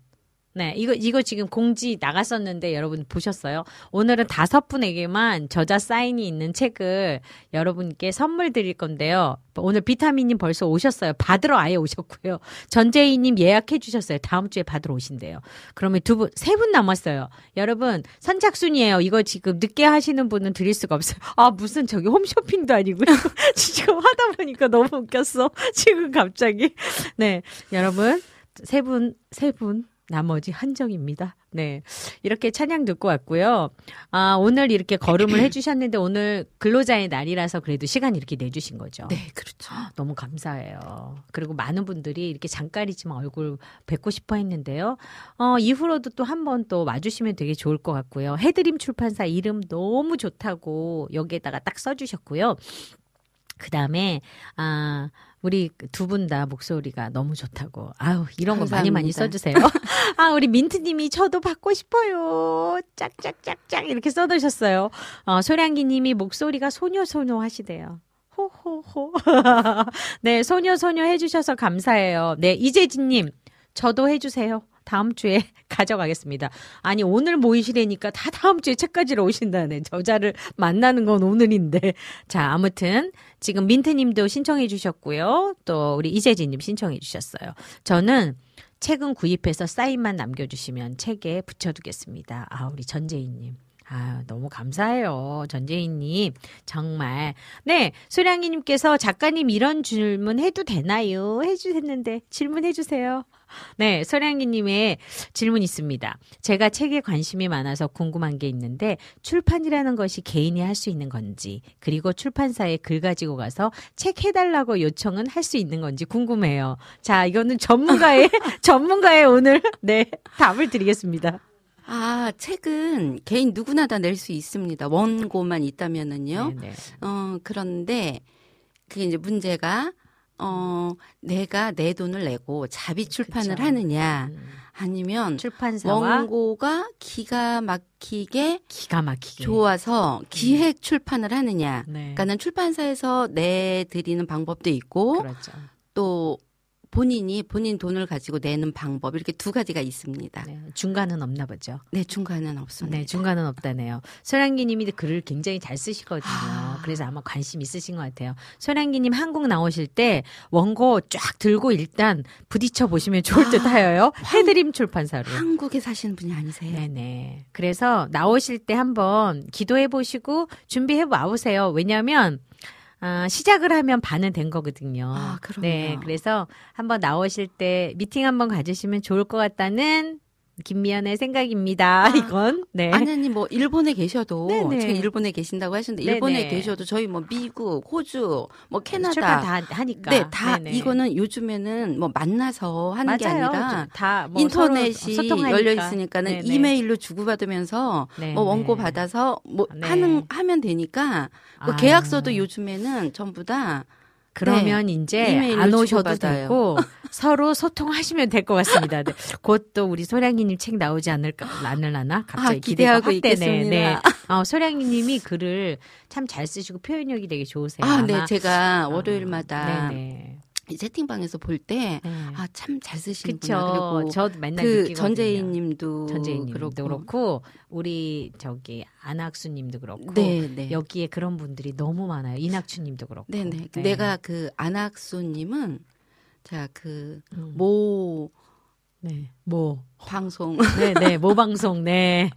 네, 이거, 이거 지금 공지 나갔었는데 여러분 보셨어요? 오늘은 다섯 분에게만 저자 사인이 있는 책을 여러분께 선물 드릴 건데요. 오늘 비타민님 벌써 오셨어요. 받으러 아예 오셨고요. 전재희님 예약해 주셨어요. 다음 주에 받으러 오신대요. 그러면 두 분, 세 분 남았어요. 여러분, 선착순이에요. 이거 지금 늦게 하시는 분은 드릴 수가 없어요. 아, 무슨 저기 홈쇼핑도 아니고요. 지금 하다 보니까 너무 웃겼어. 지금 갑자기. 네, 여러분, 세 분, 세 분. 나머지 한정입니다. 네. 이렇게 찬양 듣고 왔고요. 아, 오늘 이렇게 걸음을 해주셨는데 오늘 근로자의 날이라서 그래도 시간 이렇게 내주신 거죠. 네, 그렇죠. 너무 감사해요. 그리고 많은 분들이 이렇게 잠깐이지만 얼굴 뵙고 싶어 했는데요. 어, 이후로도 또 한 번 또 와주시면 되게 좋을 것 같고요. 해드림 출판사 이름 너무 좋다고 여기에다가 딱 써주셨고요. 그 다음에, 아, 우리 두 분 다 목소리가 너무 좋다고. 아우, 이런 거 많이 많이 감사합니다. 써주세요. 아, 우리 민트님이 저도 받고 싶어요. 짝짝짝짝 이렇게 써두셨어요. 어, 소량기 님이 목소리가 소녀소녀 하시대요. 호호. 호호. 네, 소녀 소녀 해주셔서 감사해요. 네, 이재진님 저도 해주세요. 다음 주에 가져가겠습니다. 아니 오늘 모이시래니까 다 다음 주에 책 가지러 오신다네. 저자를 만나는 건 오늘인데. 자 아무튼 지금 민트님도 신청해 주셨고요. 또 우리 이재진님 신청해 주셨어요. 저는 책은 구입해서 사인만 남겨주시면 책에 붙여두겠습니다. 아 우리 전재희님. 아, 너무 감사해요. 전재희님. 정말. 네, 소량이님께서 작가님 이런 질문 해도 되나요? 해주셨는데 질문해주세요. 네, 소량이님의 질문 있습니다. 제가 책에 관심이 많아서 궁금한 게 있는데 출판이라는 것이 개인이 할 수 있는 건지 그리고 출판사에 글 가지고 가서 책 해달라고 요청은 할 수 있는 건지 궁금해요. 자, 이거는 전문가의 전문가의 오늘 네 답을 드리겠습니다. 아, 책은 개인 누구나 다 낼 수 있습니다. 원고만 있다면은요. 네, 네. 어, 그런데 그게 이제 문제가 어, 내가 내 돈을 내고 자비 출판을 그쵸. 하느냐 음, 아니면 출판사와 원고가 기가 막히게 기가 막히게 좋아서 기획 출판을 하느냐. 네. 그러니까는 출판사에서 내 드리는 방법도 있고 그렇죠. 또 본인이 본인 돈을 가지고 내는 방법 이렇게 두 가지가 있습니다. 네, 중간은 없나 보죠. 네, 중간은 없습니다. 네, 중간은 없다네요. 소량기님이 글을 굉장히 잘 쓰시거든요. 아. 그래서 아마 관심 있으신 것 같아요. 소량기님 한국 나오실 때 원고 쫙 들고 일단 부딪혀 보시면 좋을 듯 하여요. 해드림 출판사로. 한국에 사시는 분이 아니세요? 네네. 그래서 나오실 때 한번 기도해 보시고 준비해 와보세요. 왜냐하면 아, 시작을 하면 반은 된 거거든요. 아, 그럼요. 네, 그래서 한번 나오실 때 미팅 한번 가지시면 좋을 것 같다는 김미연의 생각입니다. 아, 이건 네. 아내님 뭐 일본에 계셔도 네네. 제가 일본에 계신다고 하시는데 네네. 일본에 계셔도 저희 뭐 미국, 호주, 뭐 캐나다 출판 다 하니까. 네, 다 네네. 이거는 요즘에는 뭐 만나서 하는 게 맞아요. 아니라 다뭐 인터넷이. 열려 있으니까는 네네. 이메일로 주고받으면서 네네. 뭐 원고 받아서 뭐 네. 하는 하면 되니까 뭐. 계약서도 요즘에는 전부 다 그러면 이제 네. 이메일로 안 오셔도. 되고 서로 소통하시면 될 것 같습니다. 네. 곧또 우리 소량이님 책 나오지 않을까 않을라나 갑자기 아, 기대하고. 있겠습니다. 네. 어, 소량이님이 글을 참 잘 쓰시고 표현력이 되게 좋으세요. 아, 네. 제가 아, 월요일마다. 이 채팅방에서 볼때 네. 아, 참 잘 쓰시는구나. 그쵸. 그리고 저도 맨날 그. 전재희님도 전재희님도 그렇고. 그렇고 우리 저기 안학수님도 그렇고 네, 네. 여기에 그런 분들이 너무 많아요. 이낙추님도 그렇고. 네네. 네. 내가 그 안학수님은 그 음. 모 네. 뭐. 방송 네, 네. 모 방송. 네.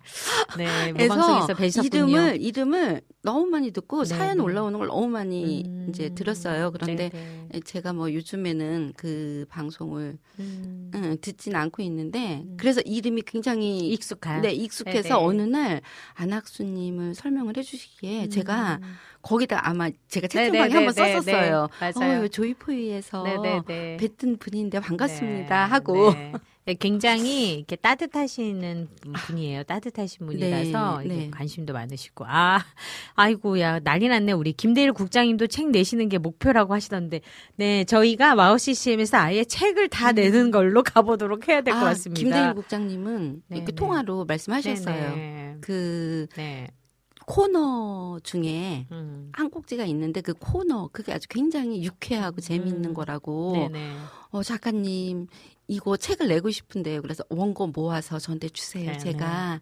네. 모 방송에서 에서 뵈셨군요. 이름을 이름을 너무 많이 듣고 네, 사연 네. 올라오는 걸 너무 많이 음. 이제 들었어요. 그런데 네, 네. 제가 뭐 요즘에는 그 방송을 음. 응, 듣진 않고 있는데 음. 그래서 이름이 굉장히 익숙한. 네, 익숙해서 네네. 어느 날 안학수님을 설명을 해주시기에 음. 제가 거기다 아마 제가 채팅방에 한번 네, 썼었어요. 네, 맞아요. 어, 조이포이에서. 뵀던 분인데 반갑습니다 네, 하고 네. 네, 굉장히 이렇게 따뜻하시는 분이에요. 따뜻하신 분이라서 네, 네. 관심도 많으시고 아 아이고야 난리 났네. 우리 김대일 국장님도 책 내시는 게 목표라고 하시던데 네 저희가 마우 CCM에서 아예 책을 다 내는 걸로 가보도록 해야 될것 음. 아, 같습니다. 김대일 국장님은 네, 이렇게 네. 통화로 말씀하셨어요. 그 네. 코너 중에 음. 한 꼭지가 있는데 그 코너 그게 아주 굉장히 유쾌하고 재미있는 음. 거라고 네네. 어, 작가님, 이거 책을 내고 싶은데요. 그래서 원고 모아서 저한테 주세요. 네, 제가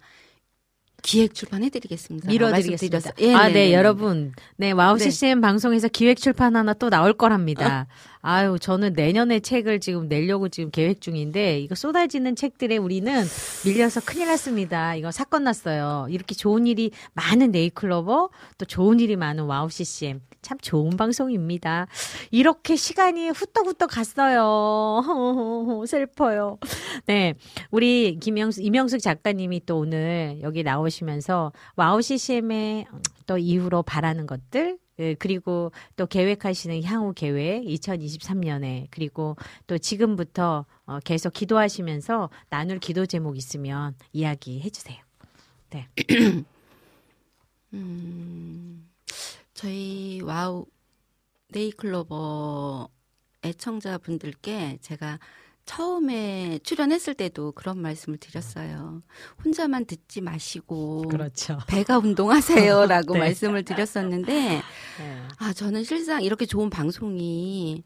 기획 출판해드리겠습니다. 밀어드리겠습니다. 예, 아, 네, 네, 네, 네. 여러분. 네, 와우 네. CCM 방송에서 기획 출판 하나 또 나올 거랍니다. 아유, 저는 내년에 책을 지금 내려고 지금 계획 중인데, 이거 쏟아지는 책들에 우리는 밀려서 큰일 났습니다. 이거 사건 났어요. 이렇게 좋은 일이 많은 네잎클로버, 또 좋은 일이 많은 와우 CCM. 참 좋은 방송입니다. 이렇게 시간이 후딱후딱 갔어요. 슬퍼요. 네. 우리 임영숙, 임영숙 작가님이 또 오늘 여기 나오시면서 와우 CCM의 또 이후로 바라는 것들, 예, 그리고 또 계획하시는 향후 계획 2023년에 그리고 또 지금부터 어, 계속 기도하시면서 나눌 기도 제목 있으면 이야기해 주세요. 음, 저희 와우 네잎클로버 애청자분들께 제가 처음에 출연했을 때도 그런 말씀을 드렸어요. 혼자만 듣지 마시고 그렇죠. 배가 운동하세요라고 네. 말씀을 드렸었는데 네. 아, 저는 실상 이렇게 좋은 방송이,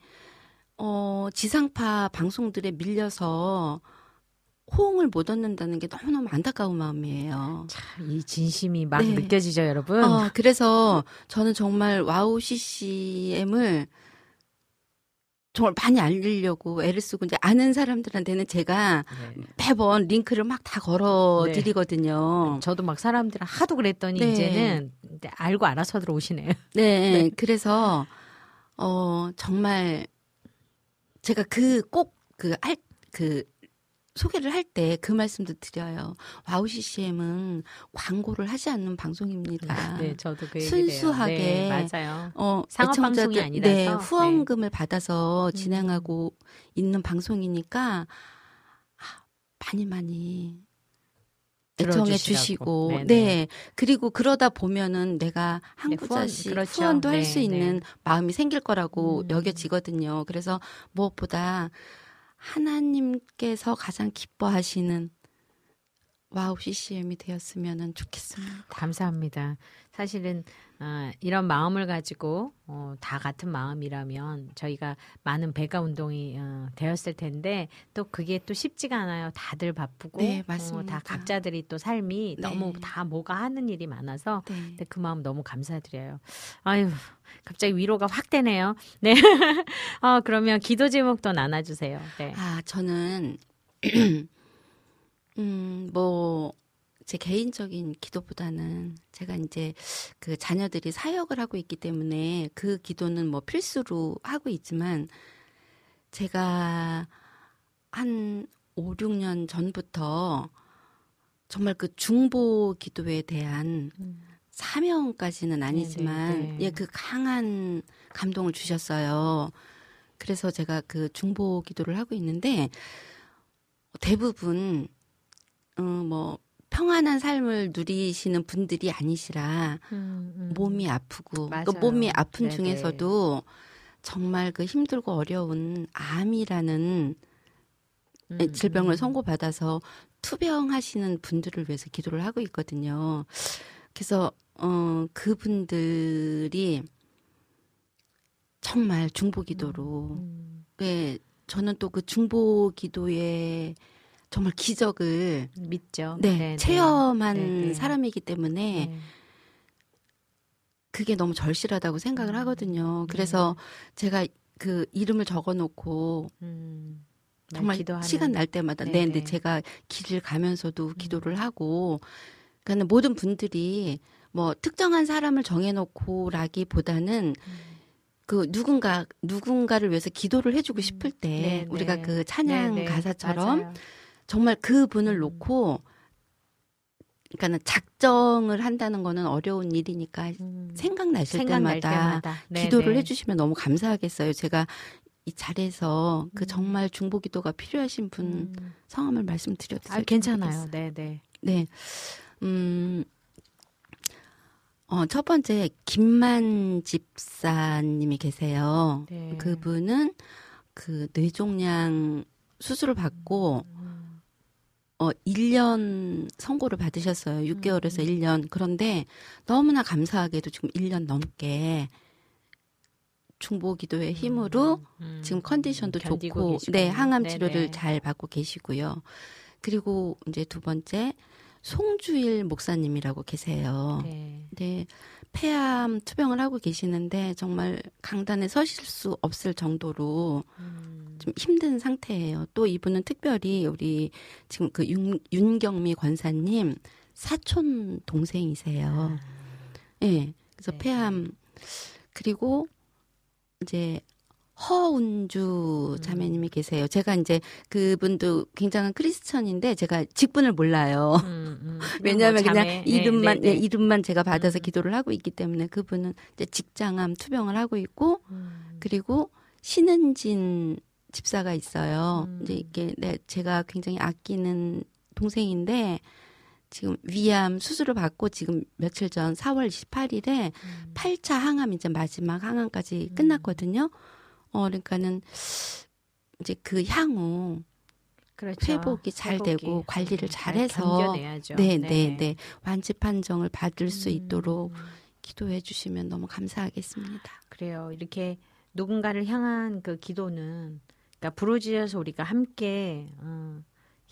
어, 지상파 방송들에 밀려서 호응을 못 얻는다는 게 너무너무 안타까운 마음이에요. 참, 이 진심이 막 네. 느껴지죠, 여러분. 어, 그래서 저는 정말 와우 CCM을 정말 많이 알리려고 애를 쓰고 이제 아는 사람들한테는 제가 네. 매번 링크를 막 다 걸어 드리거든요. 저도 막 사람들 하도 그랬더니 네. 이제는 이제 알고 알아서 들어오시네요. 네, 그래서 어 정말 제가 그 꼭그할그 소개를 할 때 그 말씀도 드려요. 와우 CCM은 광고를 하지 않는 방송입니다. 네, 저도 그. 순수하게 네, 맞아요. 어, 상업 방송이 아니라서. 네, 후원금을 받아서 음. 진행하고 있는 방송이니까 아, 많이 많이 애청해. 주시고 네네. 네 그리고 그러다 보면은 내가 한 네, 구좌씩 후원, 그렇죠. 후원도 할 네, 수 네. 있는 마음이 생길 거라고 음. 여겨지거든요. 그래서 무엇보다 하나님께서 가장 기뻐하시는 와우 CCM이 되었으면 좋겠습니다. 감사합니다. 사실은 아, 이런 마음을 가지고 어, 다 같은 마음이라면 저희가 많은 배가 운동이 어, 되었을 텐데 또 그게 또 쉽지가 않아요. 다들 바쁘고 네, 어, 맞습니다. 다 각자들이 또 삶이 네. 너무 다 뭐가 하는 일이 많아서 네. 근데 그 마음 너무 감사드려요. 아유, 갑자기 위로가 확 되네요. 네. 어, 그러면 기도 제목도 나눠주세요. 네. 아, 저는, 음, 뭐, 제 개인적인 기도보다는 제가 이제 그 자녀들이 사역을 하고 있기 때문에 그 기도는 뭐 필수로 하고 있지만 제가 한 5, 6년 전부터 정말 그 중보 기도에 대한 음. 사명까지는 아니지만 네, 네. 예그 강한 감동을 주셨어요. 그래서 제가 그 중보 기도를 하고 있는데 대부분 어뭐 평안한 삶을 누리시는 분들이 아니시라 음, 음. 몸이 아프고 그. 몸이 아픈 네네. 중에서도 정말 그 힘들고 어려운 암이라는 음, 질병을 음. 선고받아서 투병하시는 분들을 위해서 기도를 하고 있거든요. 그래서 어 그분들이 정말 중보 기도로 음. 네, 저는 또 그 중보 기도에 정말 기적을 믿죠. 네, 네, 체험한 네, 네. 사람이기 때문에 네. 그게 너무 절실하다고 생각을 음. 하거든요. 그래서 제가 그 이름을 적어 놓고 음, 날 정말 기도하는. 시간 날 때마다 네, 네, 근데 네. 제가 길을 가면서도 기도를 하고 그러니까 모든 분들이 뭐 특정한 사람을 정해 놓고라기보다는 음. 그 누군가 누군가를 위해서 기도를 해 주고 싶을 때 네, 우리가 네. 그 찬양 네, 네. 가사처럼 맞아요. 정말 그 분을 음. 놓고 그러니까는 작정을 한다는 거는 어려운 일이니까 음. 생각나실 생각날 때마다, 때마다 네, 기도를 네. 해주시면 너무 감사하겠어요. 제가 이 자리에서 그 음. 정말 중보 기도가 필요하신 분 음. 성함을 말씀드려도 아, 괜찮아요. 네, 네. 네. 음, 어, 첫 번째, 김만 집사님이 계세요. 네. 그분은 그 뇌종양 수술을 받고, 음. 어, 1년 선고를 받으셨어요. 6개월에서 음. 1년. 그런데 너무나 감사하게도 지금 1년 넘게 중보 기도의 힘으로 음. 지금 컨디션도 좋고, 계시군요. 네, 항암 네네. 치료를 잘 받고 계시고요. 그리고 이제 두 번째, 송주일 목사님이라고 계세요. 네. 네, 폐암 투병을 하고 계시는데 정말 강단에 서실 수 없을 정도로 음. 좀 힘든 상태예요. 또 이분은 특별히 우리 지금 그 윤, 윤경미 권사님 사촌 동생이세요. 예. 네, 그래서 네. 폐암 그리고 이제 허운주 자매님이 계세요. 제가 이제 그분도 굉장한 크리스천인데 제가 직분을 몰라요. 음, 음. 왜냐하면 뭐 그냥 자매. 이름만 네, 네, 예, 네. 이름만 제가 받아서 음. 기도를 하고 있기 때문에 그분은 이제 직장암 투병을 하고 있고 음. 그리고 신은진 집사가 있어요. 음. 이제 이게 네, 제가 굉장히 아끼는 동생인데 지금 위암 수술을 받고 지금 며칠 전 4월 28일에 음. 8차 항암 이제 마지막 항암까지 음. 끝났거든요. 어 그러니까는 이제 그 향후 그렇죠. 회복이 잘 회복이. 되고 관리를 음, 잘 잘해서 견뎌내야죠. 네, 네, 네. 완치 판정을 받을 수 음. 있도록 기도해 주시면 너무 감사하겠습니다. 그래요. 이렇게 누군가를 향한 그 기도는 그러니까 부르짖어서 우리가 함께 어,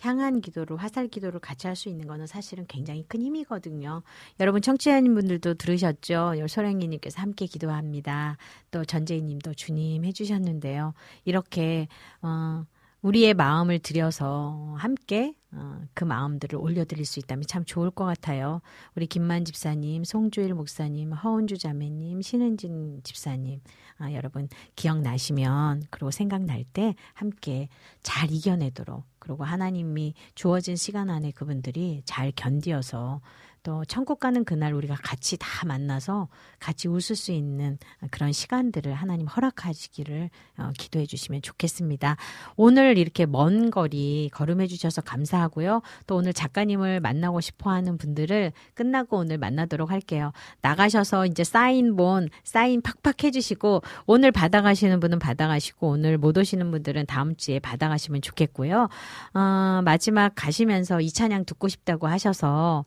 향한 기도를 화살 기도를 같이 할 수 있는 거는 사실은 굉장히 큰 힘이거든요. 여러분 청취자님 분들도 들으셨죠? 소량이님께서 함께 기도합니다. 또 전재희님도 주님 해주셨는데요. 이렇게 어, 우리의 마음을 들여서 함께 어, 그 마음들을 올려드릴 수 있다면 참 좋을 것 같아요. 우리 김만 집사님, 송주일 목사님, 허은주 자매님, 신은진 집사님, 아, 여러분 기억나시면 그리고 생각날 때 함께 잘 이겨내도록 그리고 하나님이 주어진 시간 안에 그분들이 잘 견디어서 또 천국 가는 그날 우리가 같이 다 만나서 같이 웃을 수 있는 그런 시간들을 하나님 허락하시기를 어, 기도해 주시면 좋겠습니다. 오늘 이렇게 먼 거리 걸음해 주셔서 감사하고요. 또 오늘 작가님을 만나고 싶어 하는 분들을 끝나고 오늘 만나도록 할게요. 나가셔서 이제 사인본, 사인 팍팍 해주시고 오늘 받아가시는 분은 받아가시고 오늘 못 오시는 분들은 다음 주에 받아가시면 좋겠고요. 어, 마지막 가시면서 이 찬양 듣고 싶다고 하셔서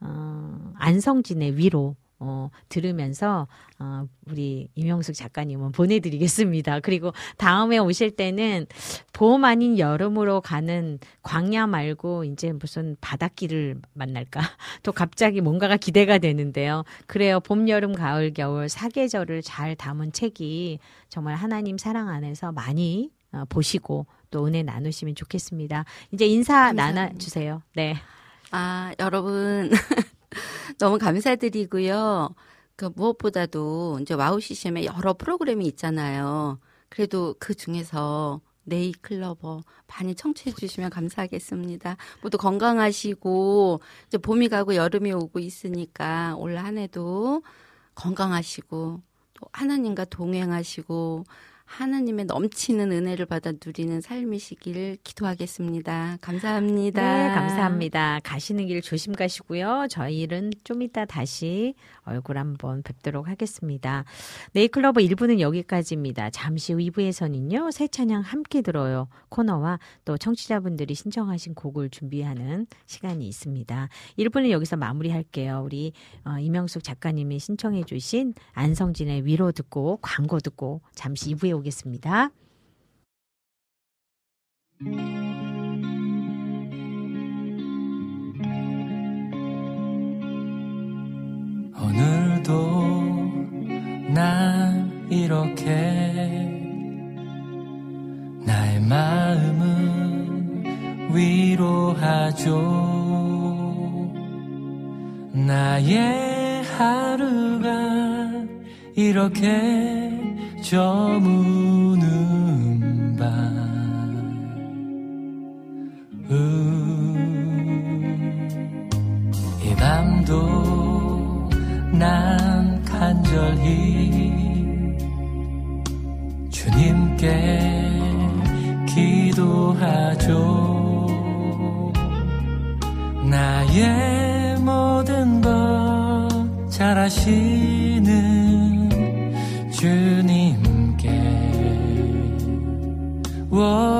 어, 안성진의 위로 어, 들으면서 어, 우리 임영숙 작가님은 보내드리겠습니다. 그리고 다음에 오실 때는 봄 아닌 여름으로 가는 광야 말고 이제 무슨 바닷길을 만날까? 또 갑자기 뭔가가 기대가 되는데요. 그래요. 봄, 여름, 가을, 겨울 사계절을 잘 담은 책이 정말 하나님 사랑 안에서 많이 어, 보시고 또 은혜 나누시면 좋겠습니다. 이제 인사 감사합니다. 나눠 주세요. 네. 아, 여러분. 너무 감사드리고요. 그 무엇보다도 이제 와우 CCM에 여러 프로그램이 있잖아요. 그래도 그 중에서 네잎클로버 많이 청취해 주시면 감사하겠습니다. 모두 건강하시고 이제 봄이 가고 여름이 오고 있으니까 올 한 해도 건강하시고 또 하나님과 동행하시고 하나님의 넘치는 은혜를 받아 누리는 삶이시길 기도하겠습니다. 감사합니다. 네, 감사합니다. 가시는 길 조심 가시고요. 저희는 좀 이따 다시 얼굴 한번 뵙도록 하겠습니다. 네이클러버 1부는 여기까지입니다. 잠시 후 2부에서는요, 새 찬양 함께 들어요. 코너와 또 청취자분들이 신청하신 곡을 준비하는 시간이 있습니다. 1부는 여기서 마무리할게요. 우리 어, 이명숙 작가님이 신청해 주신 안성진의 위로 듣고 광고 듣고 잠시 2부에 오겠습니다. 오늘도 난 이렇게 나의 마음은 위로하죠. 나의 하루가 이렇게 저무는 밤. 음, 이 밤도 난 간절히 주님께 기도하죠. 나의 모든 것잘 아시는 주님께 오,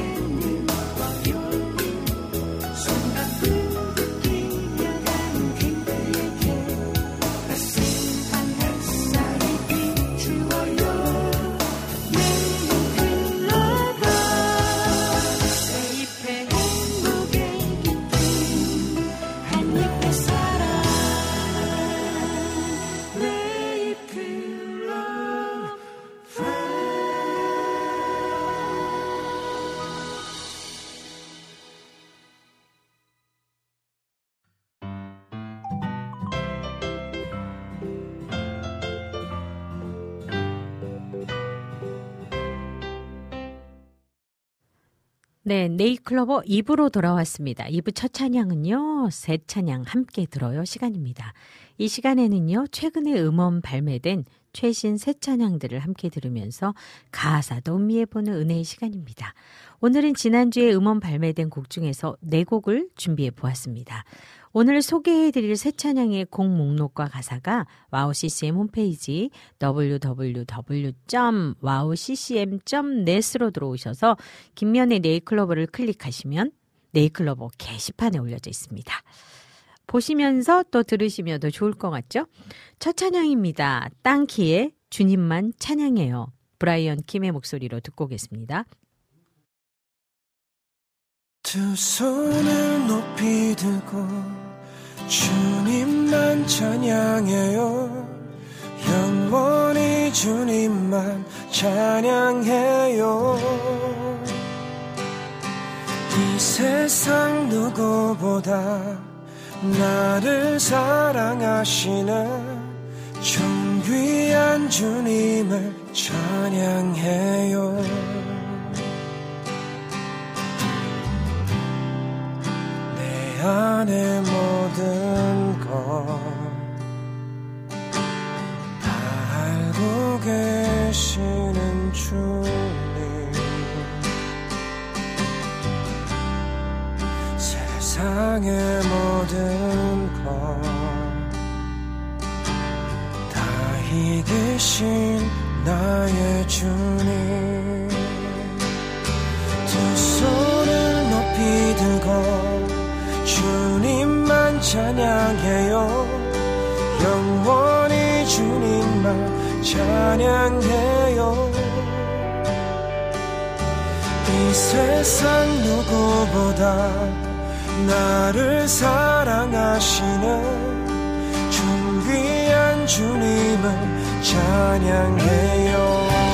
네, 네잎클로버 2부로 돌아왔습니다. 2부 첫 찬양은요, 새 찬양 함께 들어요 시간입니다. 이 시간에는요, 최근에 음원 발매된 최신 새 찬양들을 함께 들으면서 가사도 음미해보는 은혜의 시간입니다. 오늘은 지난주에 음원 발매된 곡 중에서 네 곡을 준비해 보았습니다. 오늘 소개해드릴 새 찬양의 곡 목록과 가사가 와우 CCM 홈페이지 www.wowccm.net으로 들어오셔서 김면의 네이클로버를 클릭하시면 네이클로버 게시판에 올려져 있습니다. 보시면서 또 들으시면 더 좋을 것 같죠? 첫 찬양입니다. 땅키의 주님만 찬양해요. 브라이언 킴의 목소리로 듣고 오겠습니다. 두 손을 높이 들고 주님만 찬양해요. 영원히 주님만 찬양해요. 이 세상 누구보다 나를 사랑하시는 존귀한 주님을 찬양해요 안의 모든 것다 알고 계시는 주님. 세상의 모든 것다 이기신 나의 주님. 두 손을 높이 들고 주님만 찬양해요. 영원히 주님만 찬양해요. 이 세상 누구보다 나를 사랑하시는 존귀한 주님을 찬양해요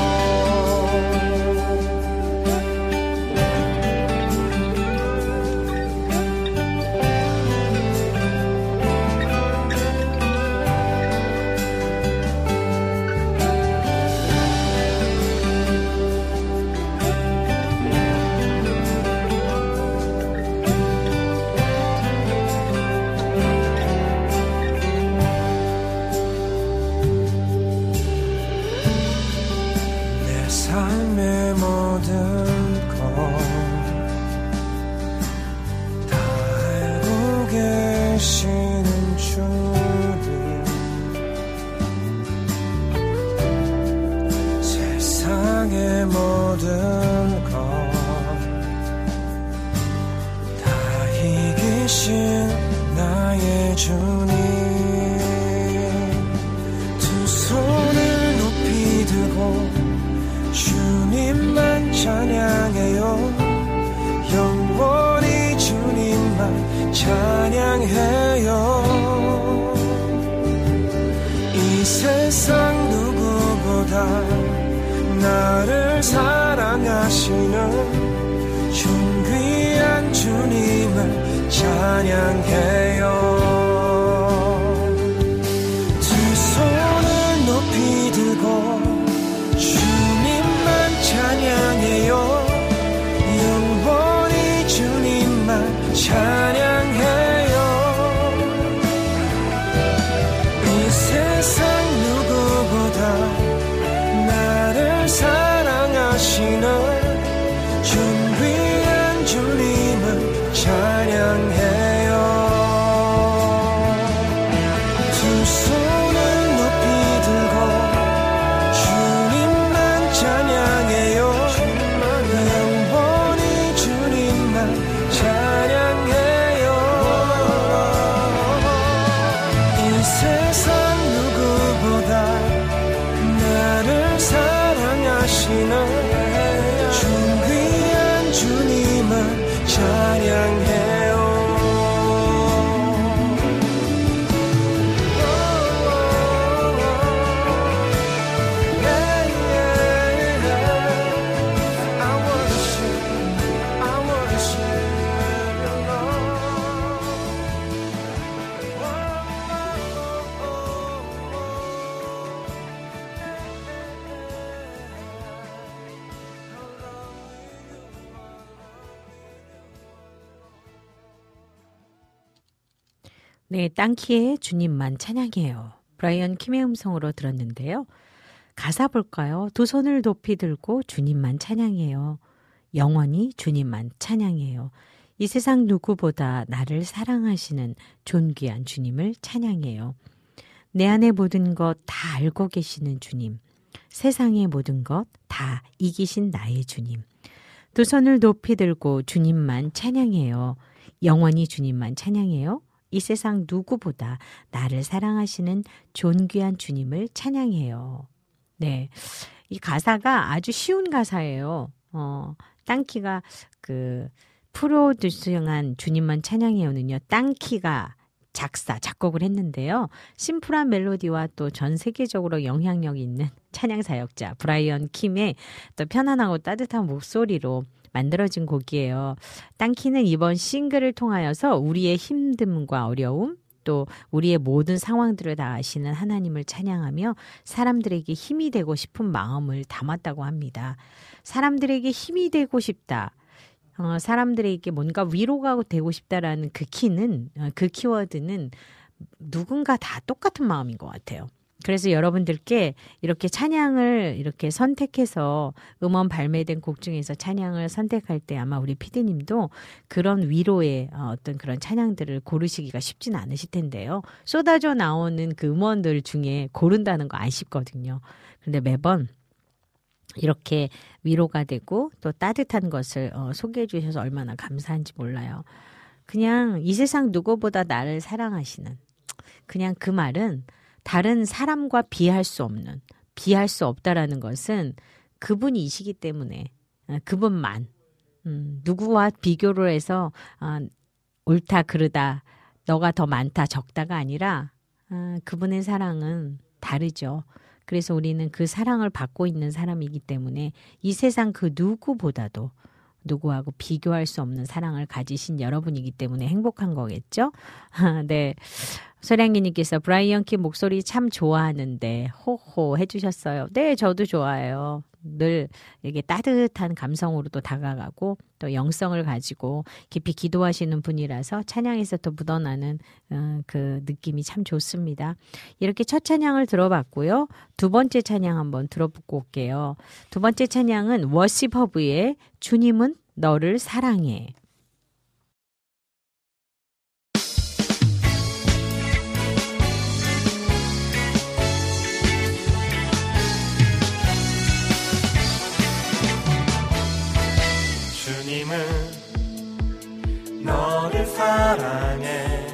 땅키의 주님만 찬양해요. 브라이언 킴의 음성으로 들었는데요. 가사 볼까요? 두 손을 높이 들고 주님만 찬양해요. 영원히 주님만 찬양해요. 이 세상 누구보다 나를 사랑하시는 존귀한 주님을 찬양해요. 내 안의 모든 것 다 알고 계시는 주님. 세상의 모든 것 다 이기신 나의 주님. 두 손을 높이 들고 주님만 찬양해요. 영원히 주님만 찬양해요. 이 세상 누구보다 나를 사랑하시는 존귀한 주님을 찬양해요. 네. 이 가사가 아주 쉬운 가사예요. 어, 땅키가 그 프로듀싱한 주님만 찬양해요는요. 땅키가 작사, 작곡을 했는데요. 심플한 멜로디와 또 전 세계적으로 영향력 있는 찬양 사역자 브라이언 킴의 또 편안하고 따뜻한 목소리로 만들어진 곡이에요. 땅키는 이번 싱글을 통하여서 우리의 힘듦과 어려움, 또 우리의 모든 상황들을 다 아시는 하나님을 찬양하며 사람들에게 힘이 되고 싶은 마음을 담았다고 합니다. 사람들에게 힘이 되고 싶다. 어, 사람들에게 뭔가 위로가 되고 싶다라는 그 키는, 어, 그 키워드는 누군가 다 똑같은 마음인 것 같아요. 그래서 여러분들께 이렇게 찬양을 이렇게 선택해서 음원 발매된 곡 중에서 찬양을 선택할 때 아마 우리 피디님도 그런 위로의 어, 어떤 그런 찬양들을 고르시기가 쉽진 않으실 텐데요. 쏟아져 나오는 그 음원들 중에 고른다는 거 안 쉽거든요. 근데 매번 이렇게 위로가 되고 또 따뜻한 것을 어, 소개해 주셔서 얼마나 감사한지 몰라요. 그냥 이 세상 누구보다 나를 사랑하시는 그냥 그 말은 다른 사람과 비할 수 없는 비할 수 없다라는 것은 그분이시기 때문에 어, 그분만 음, 누구와 비교를 해서 어, 옳다 그르다 너가 더 많다 적다가 아니라 어, 그분의 사랑은 다르죠. 그래서 우리는 그 사랑을 받고 있는 사람이기 때문에 이 세상 그 누구보다도 누구하고 비교할 수 없는 사랑을 가지신 여러분이기 때문에 행복한 거겠죠? 네. 소량기님께서 브라이언 킴 목소리 참 좋아하는데 호호 해주셨어요. 네, 저도 좋아해요. 늘 이게 따뜻한 감성으로도 다가가고 또 영성을 가지고 깊이 기도하시는 분이라서 찬양에서 또 묻어나는 어, 그 느낌이 참 좋습니다. 이렇게 첫 찬양을 들어봤고요. 두 번째 찬양 한번 들어보고 올게요. 두 번째 찬양은 워시퍼브의 주님은 너를 사랑해. 사랑해.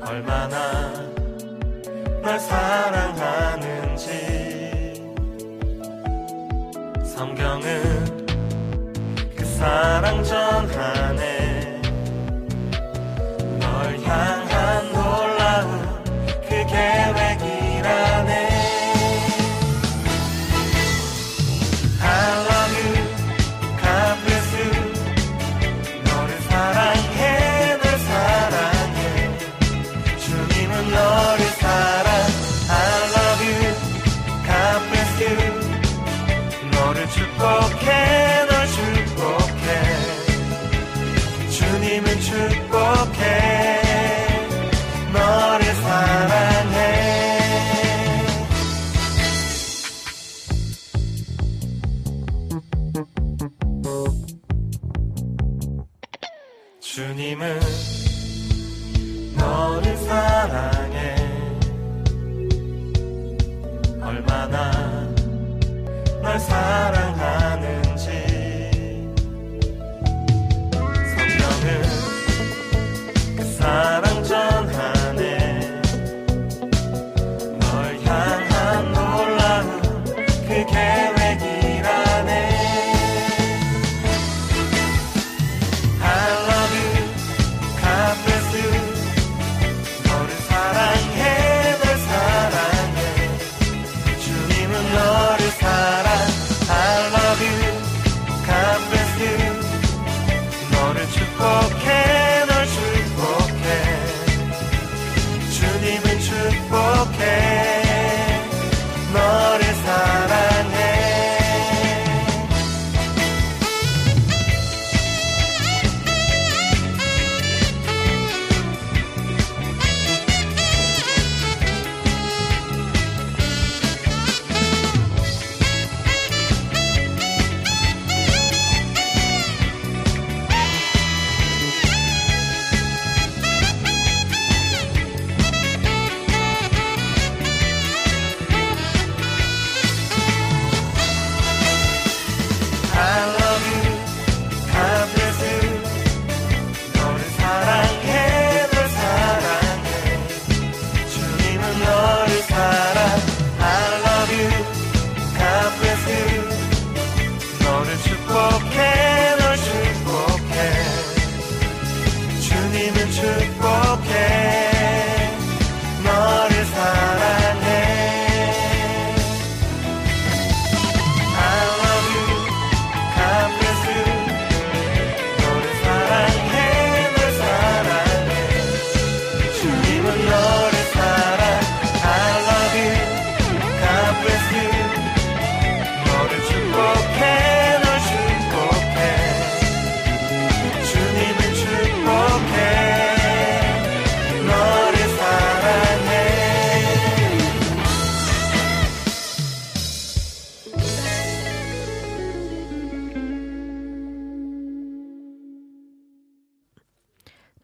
얼마나 널 사랑하는지. 성경은 그 사랑 전하네. 널 향한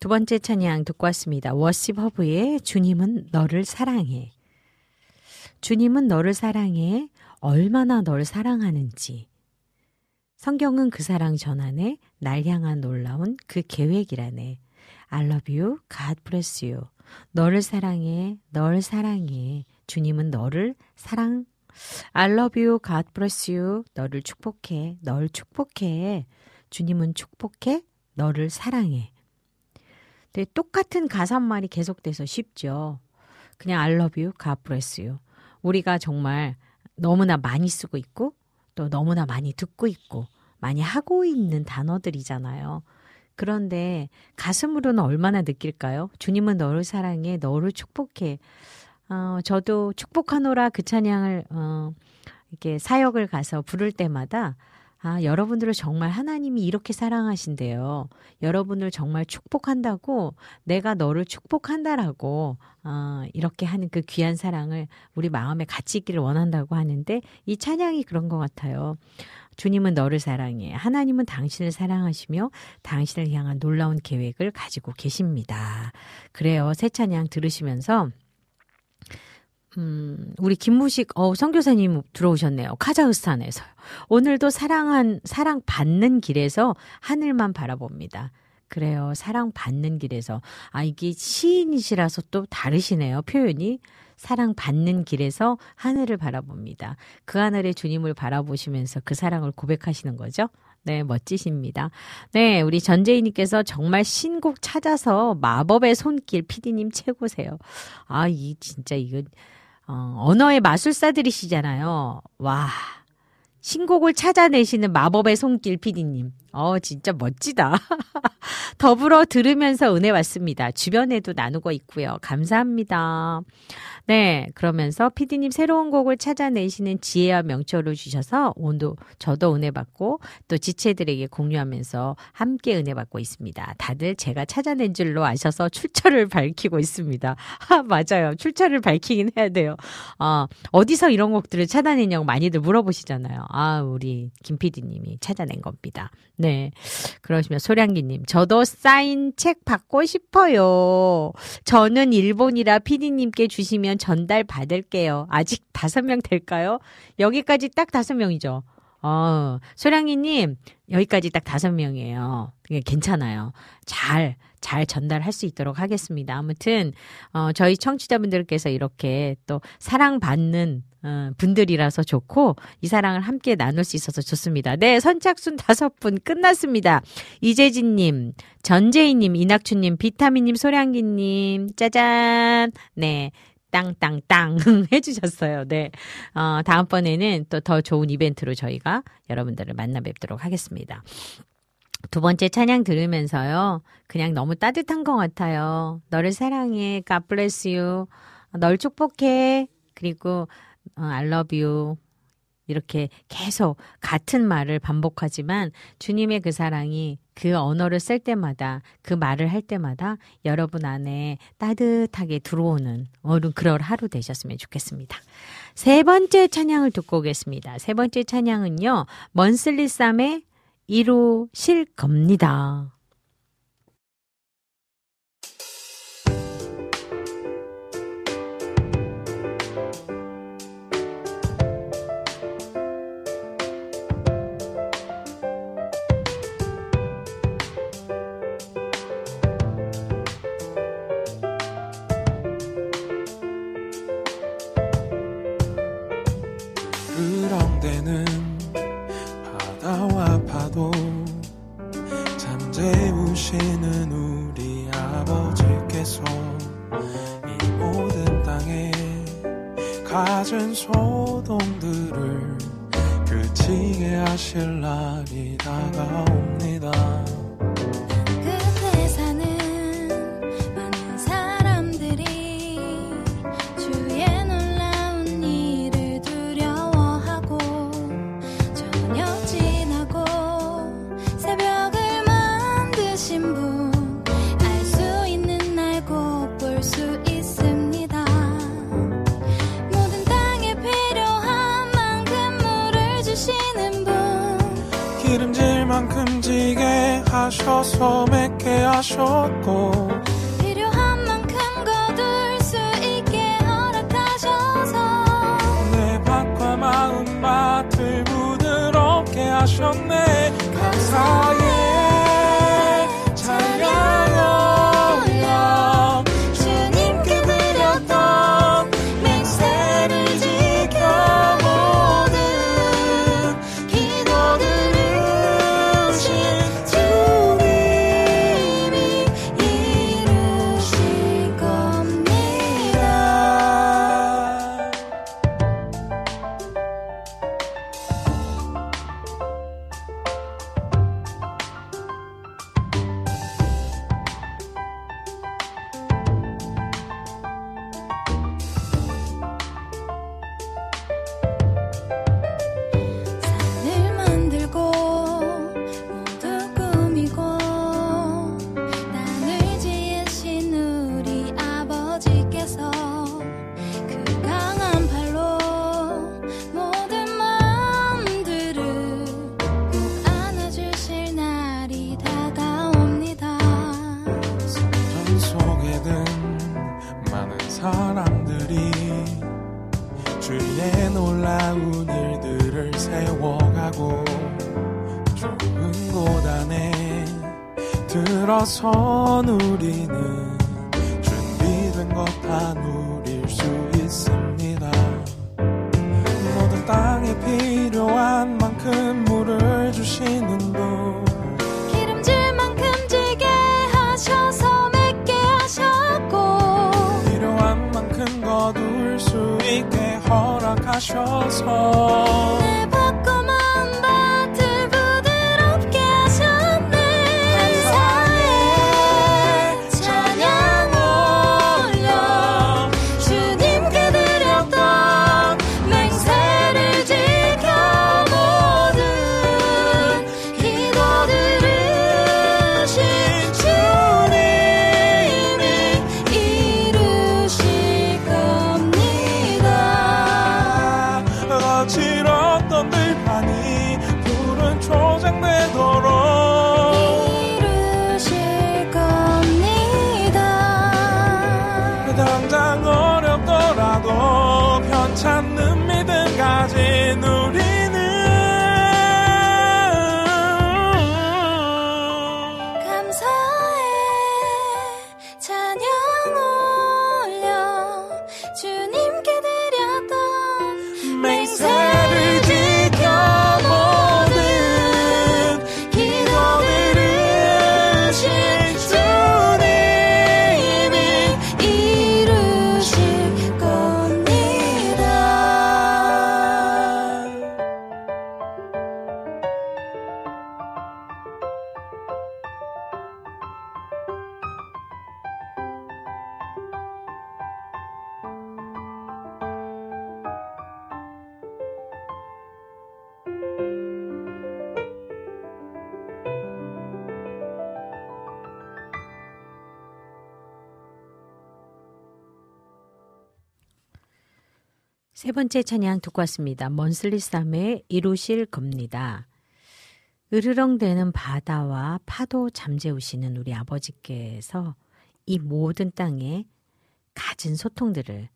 두 번째 찬양 듣고 왔습니다. 워십 허브의 주님은 너를 사랑해. 주님은 너를 사랑해. 얼마나 널 사랑하는지. 성경은 그 사랑 전환에 날 향한 놀라운 그 계획이라네. I love you. God bless you. 너를 사랑해. 널 사랑해. 주님은 너를 사랑 I love you. God bless you. 너를 축복해. 널 축복해. 주님은 축복해. 너를 사랑해. 네, 똑같은 가사말이 계속돼서 쉽죠. 그냥 I love you. God bless you. 우리가 정말 너무나 많이 쓰고 있고 또 너무나 많이 듣고 있고 많이 하고 있는 단어들이잖아요. 그런데 가슴으로는 얼마나 느낄까요? 주님은 너를 사랑해, 너를 축복해. 어, 저도 축복하노라 그 찬양을 어, 이렇게 사역을 가서 부를 때마다 아, 여러분들을 정말 하나님이 이렇게 사랑하신대요. 여러분을 정말 축복한다고 내가 너를 축복한다라고 어, 이렇게 하는 그 귀한 사랑을 우리 마음에 같이 있기를 원한다고 하는데 이 찬양이 그런 것 같아요. 주님은 너를 사랑해. 하나님은 당신을 사랑하시며 당신을 향한 놀라운 계획을 가지고 계십니다. 그래요. 새 찬양 들으시면서 음, 우리 김무식, 어, 선교사님 들어오셨네요. 카자흐스탄에서요. 오늘도 사랑한, 사랑받는 길에서 하늘만 바라봅니다. 그래요. 사랑받는 길에서. 아, 이게 시인이시라서 또 다르시네요. 표현이. 사랑받는 길에서 하늘을 바라봅니다. 그 하늘의 주님을 바라보시면서 그 사랑을 고백하시는 거죠. 네, 멋지십니다. 네, 우리 전재희님께서 정말 신곡 찾아서 마법의 손길 피디님 최고세요. 아, 이 진짜 이거 어, 언어의 마술사들이시잖아요. 와. 신곡을 찾아내시는 마법의 손길 PD님. 어, 진짜 멋지다. 더불어 들으면서 은혜 왔습니다. 주변에도 나누고 있고요. 감사합니다. 네, 그러면서 피디님 새로운 곡을 찾아내시는 지혜와 명철을 주셔서 오늘 저도 은혜 받고 또 지체들에게 공유하면서 함께 은혜 받고 있습니다. 다들 제가 찾아낸 줄로 아셔서 출처를 밝히고 있습니다. 아, 맞아요. 출처를 밝히긴 해야 돼요. 어, 어디서 이런 곡들을 찾아내냐고 많이들 물어보시잖아요. 아, 우리 김 피디님이 찾아낸 겁니다. 네. 그러시면 소량기님, 저도 사인 책 받고 싶어요. 저는 일본이라 피디님께 주시면 전달 받을게요. 아직 다섯 명 될까요? 여기까지 딱 다섯 명이죠. 어, 소량이님, 여기까지 딱 다섯 명이에요. 괜찮아요. 잘, 잘 전달할 수 있도록 하겠습니다. 아무튼, 어, 저희 청취자분들께서 이렇게 또 사랑받는 어, 분들이라서 좋고 이 사랑을 함께 나눌 수 있어서 좋습니다. 네, 선착순 다섯 분 끝났습니다. 이재진님, 전재희님, 이낙춘님, 비타민님, 소량기님, 짜잔. 네. 땅땅땅 해주셨어요. 네. 어, 다음번에는 또 더 좋은 이벤트로 저희가 여러분들을 만나 뵙도록 하겠습니다. 두 번째 찬양 들으면서요. 그냥 너무 따뜻한 것 같아요. 너를 사랑해. God bless you. 널 축복해. 그리고 어, I love you. 이렇게 계속 같은 말을 반복하지만 주님의 그 사랑이 그 언어를 쓸 때마다 그 말을 할 때마다 여러분 안에 따뜻하게 들어오는 그런 하루 되셨으면 좋겠습니다. 세 번째 찬양을 듣고 오겠습니다. 세 번째 찬양은요. 먼슬리 쌈의 이루실 겁니다. 세 번째 찬양 듣고 왔습니다. 먼슬리 쌈의 이루실 겁니다. 으르렁대는 바다와 파도 잠재우시는 우리 아버지께서 이 모든 땅에 갖은 소통들을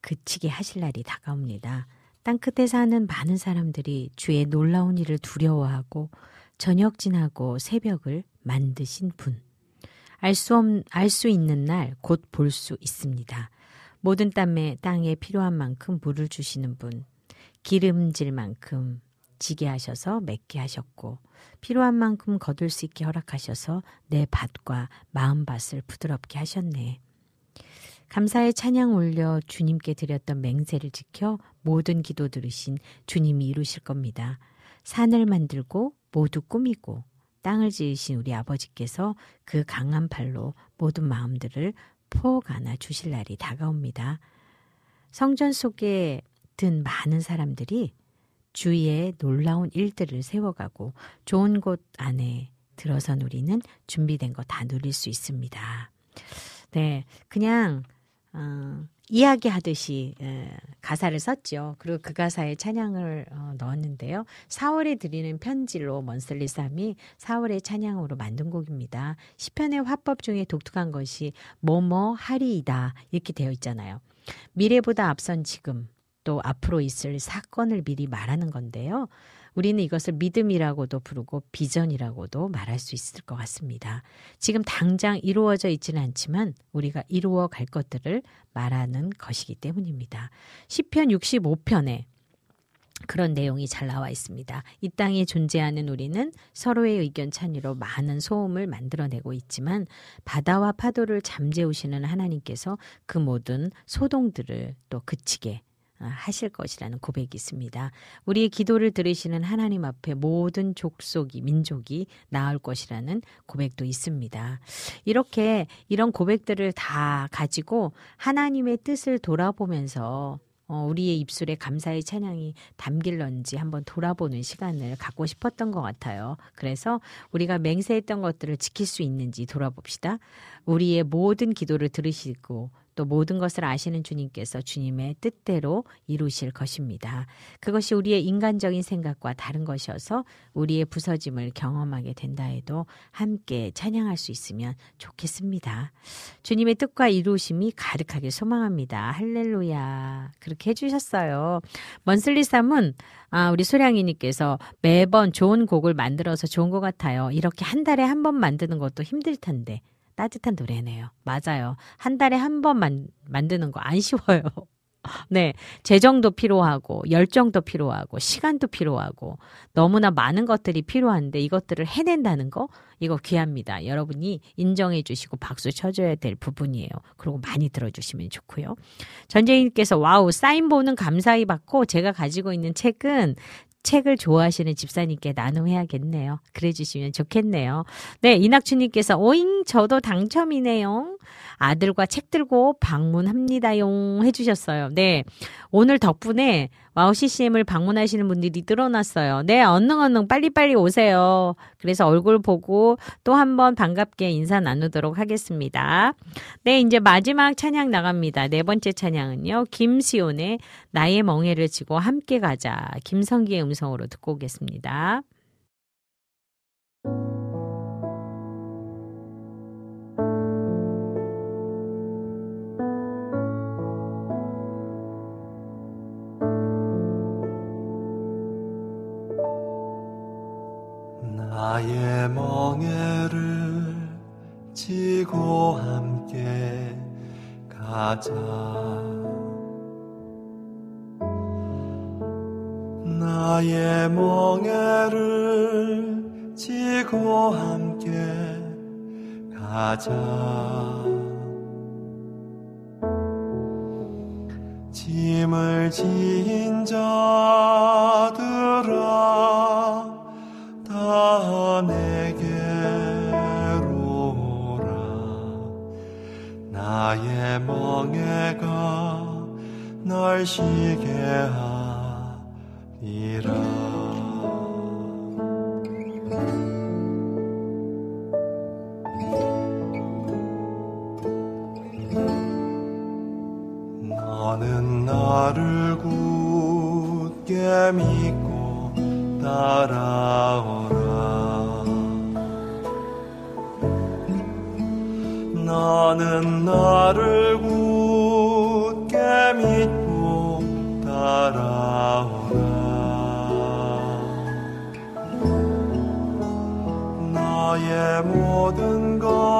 그치게 하실 날이 다가옵니다. 땅 끝에 사는 많은 사람들이 주의 놀라운 일을 두려워하고 저녁 지나고 새벽을 만드신 분. 알 수 없, 알 수 있는 날 곧 볼 수 있습니다. 모든 땅에, 땅에 필요한 만큼 물을 주시는 분. 기름질 만큼 지게 하셔서 맺게 하셨고 필요한 만큼 거둘 수 있게 허락하셔서 내 밭과 마음 밭을 부드럽게 하셨네. 감사의 찬양 올려 주님께 드렸던 맹세를 지켜 모든 기도 들으신 주님이 이루실 겁니다. 산을 만들고 모두 꾸미고 땅을 지으신 우리 아버지께서 그 강한 팔로 모든 마음들을 폭 안아 주실 날이 다가옵니다. 성전 속에 든 많은 사람들이 주위에 놀라운 일들을 세워가고 좋은 곳 안에 들어선 우리는 준비된 거 다 누릴 수 있습니다. 네, 그냥 어, 이야기하듯이 에, 가사를 썼죠. 그리고 그 가사에 찬양을 어, 넣었는데요. 4월에 드리는 편지로 먼슬리 쌈이 4월의 찬양으로 만든 곡입니다. 시편의 화법 중에 독특한 것이 뭐뭐 하리이다 이렇게 되어 있잖아요. 미래보다 앞선 지금 또 앞으로 있을 사건을 미리 말하는 건데요. 우리는 이것을 믿음이라고도 부르고 비전이라고도 말할 수 있을 것 같습니다. 지금 당장 이루어져 있지는 않지만 우리가 이루어 갈 것들을 말하는 것이기 때문입니다. 시편 65편에 그런 내용이 잘 나와 있습니다. 이 땅에 존재하는 우리는 서로의 의견 찬의로 많은 소음을 만들어내고 있지만 바다와 파도를 잠재우시는 하나님께서 그 모든 소동들을 또 그치게 아, 하실 것이라는 고백이 있습니다. 우리의 기도를 들으시는 하나님 앞에 모든 족속이 민족이 나을 것이라는 고백도 있습니다. 이렇게 이런 고백들을 다 가지고 하나님의 뜻을 돌아보면서 어, 우리의 입술에 감사의 찬양이 담길런지 한번 돌아보는 시간을 갖고 싶었던 것 같아요. 그래서 우리가 맹세했던 것들을 지킬 수 있는지 돌아봅시다. 우리의 모든 기도를 들으시고 또 모든 것을 아시는 주님께서 주님의 뜻대로 이루실 것입니다. 그것이 우리의 인간적인 생각과 다른 것이어서 우리의 부서짐을 경험하게 된다 해도 함께 찬양할 수 있으면 좋겠습니다. 주님의 뜻과 이루심이 가득하게 소망합니다. 할렐루야. 그렇게 해주셨어요. 먼슬리쌈은 아, 우리 소량이님께서 매번 좋은 곡을 만들어서 좋은 것 같아요. 이렇게 한 달에 한 번 만드는 것도 힘들 텐데. 따뜻한 노래네요. 맞아요. 한 달에 한 번 만드는 거 안 쉬워요. 네. 재정도 필요하고, 열정도 필요하고, 시간도 필요하고, 너무나 많은 것들이 필요한데 이것들을 해낸다는 거, 이거 귀합니다. 여러분이 인정해 주시고 박수 쳐줘야 될 부분이에요. 그리고 많이 들어주시면 좋고요. 전재인께서 와우, 사인본은 감사히 받고 제가 가지고 있는 책은 책을 좋아하시는 집사님께 나눔해야겠네요. 그래 주시면 좋겠네요. 네, 이낙춘님께서 오잉 저도 당첨이네요. 아들과 책 들고 방문합니다용 해주셨어요. 네, 오늘 덕분에 와우 CCM을 방문하시는 분들이 늘어났어요. 네, 얼른 얼른 빨리빨리 오세요. 그래서 얼굴 보고 또 한번 반갑게 인사 나누도록 하겠습니다. 네, 이제 마지막 찬양 나갑니다. 네 번째 찬양은요. 김시온의 나의 멍해를 지고 함께 가자. 김성기의 음성으로 듣고 오겠습니다. 지고 함께 가자. 나의 멍에를 지고 함께 가자. 짐을 지인 자들아 나의 멍에가 널 쉬게 하리라. 너는 나를 굳게 믿고 따라오라 너는 나를 굳게 믿고 따라오라. 나의 모든 걸음을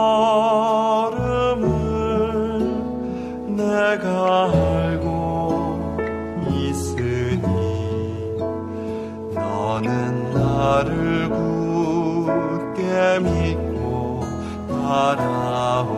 내가 알고 있으니 너는 나를 굳게 믿고 따라오라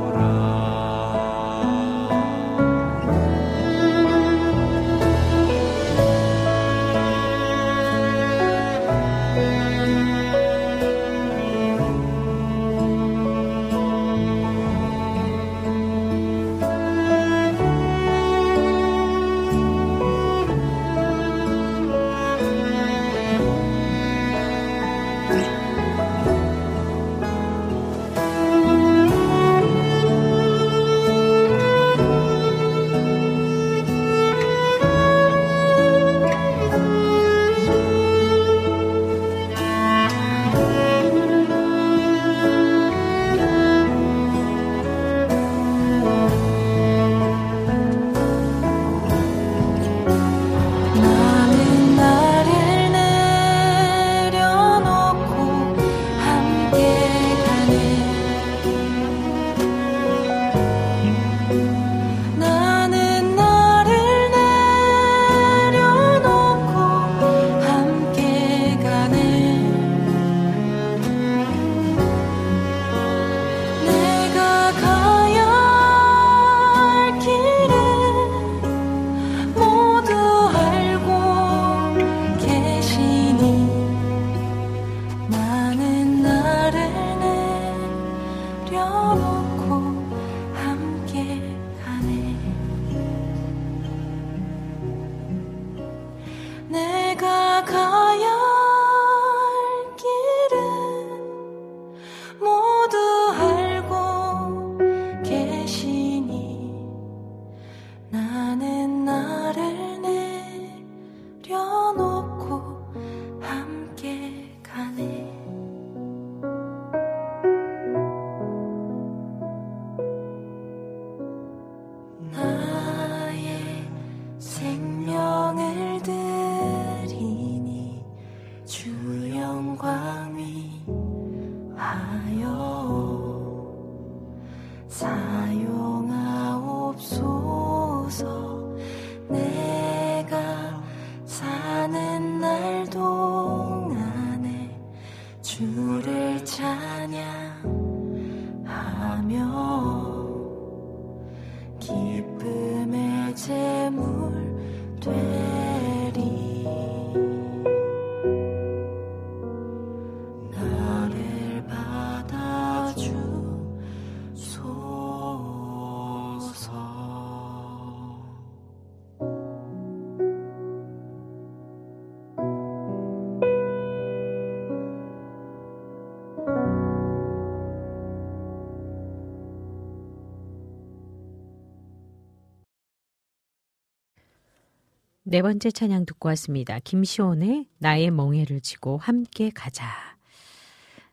네 번째 찬양 듣고 왔습니다. 김시온의 나의 멍해를 지고 함께 가자.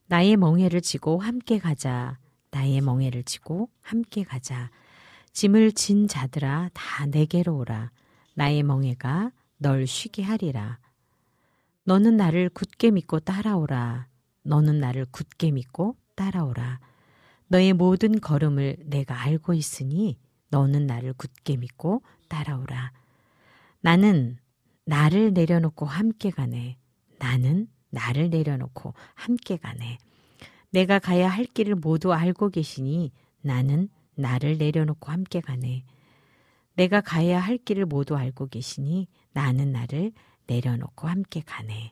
나의 멍해를 지고 함께 가자. 나의 멍해를 지고 함께 가자. 짐을 진 자들아 다 내게로 오라. 나의 멍해가 널 쉬게 하리라. 너는 나를 굳게 믿고 따라오라. 너는 나를 굳게 믿고 따라오라. 너의 모든 걸음을 내가 알고 있으니 너는 나를 굳게 믿고 따라오라. 나는 나를 내려놓고 함께 가네. 나는 나를 내려놓고 함께 가네. 내가 가야 할 길을 모두 알고 계시니 나는 나를 내려놓고 함께 가네. 내가 가야 할 길을 모두 알고 계시니 나는 나를 내려놓고 함께 가네.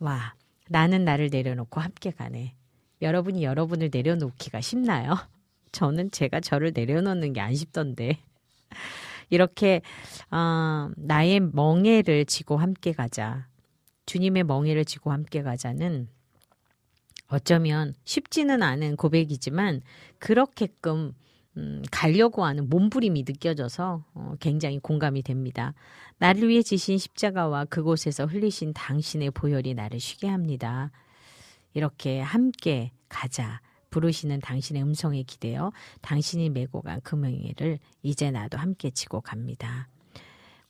와, 나는 나를 내려놓고 함께 가네. 여러분이 여러분을 내려놓기가 쉽나요? 저는 제가 저를 내려놓는 게 안 쉽던데. 이렇게 어, 나의 멍에를 지고 함께 가자. 주님의 멍에를 지고 함께 가자는 어쩌면 쉽지는 않은 고백이지만 그렇게끔 음, 가려고 하는 몸부림이 느껴져서 어, 굉장히 공감이 됩니다. 나를 위해 지신 십자가와 그곳에서 흘리신 당신의 보혈이 나를 쉬게 합니다. 이렇게 함께 가자. 부르시는 당신의 음성에 기대어 당신이 메고 간 금융회를 이제 나도 함께 지고 갑니다.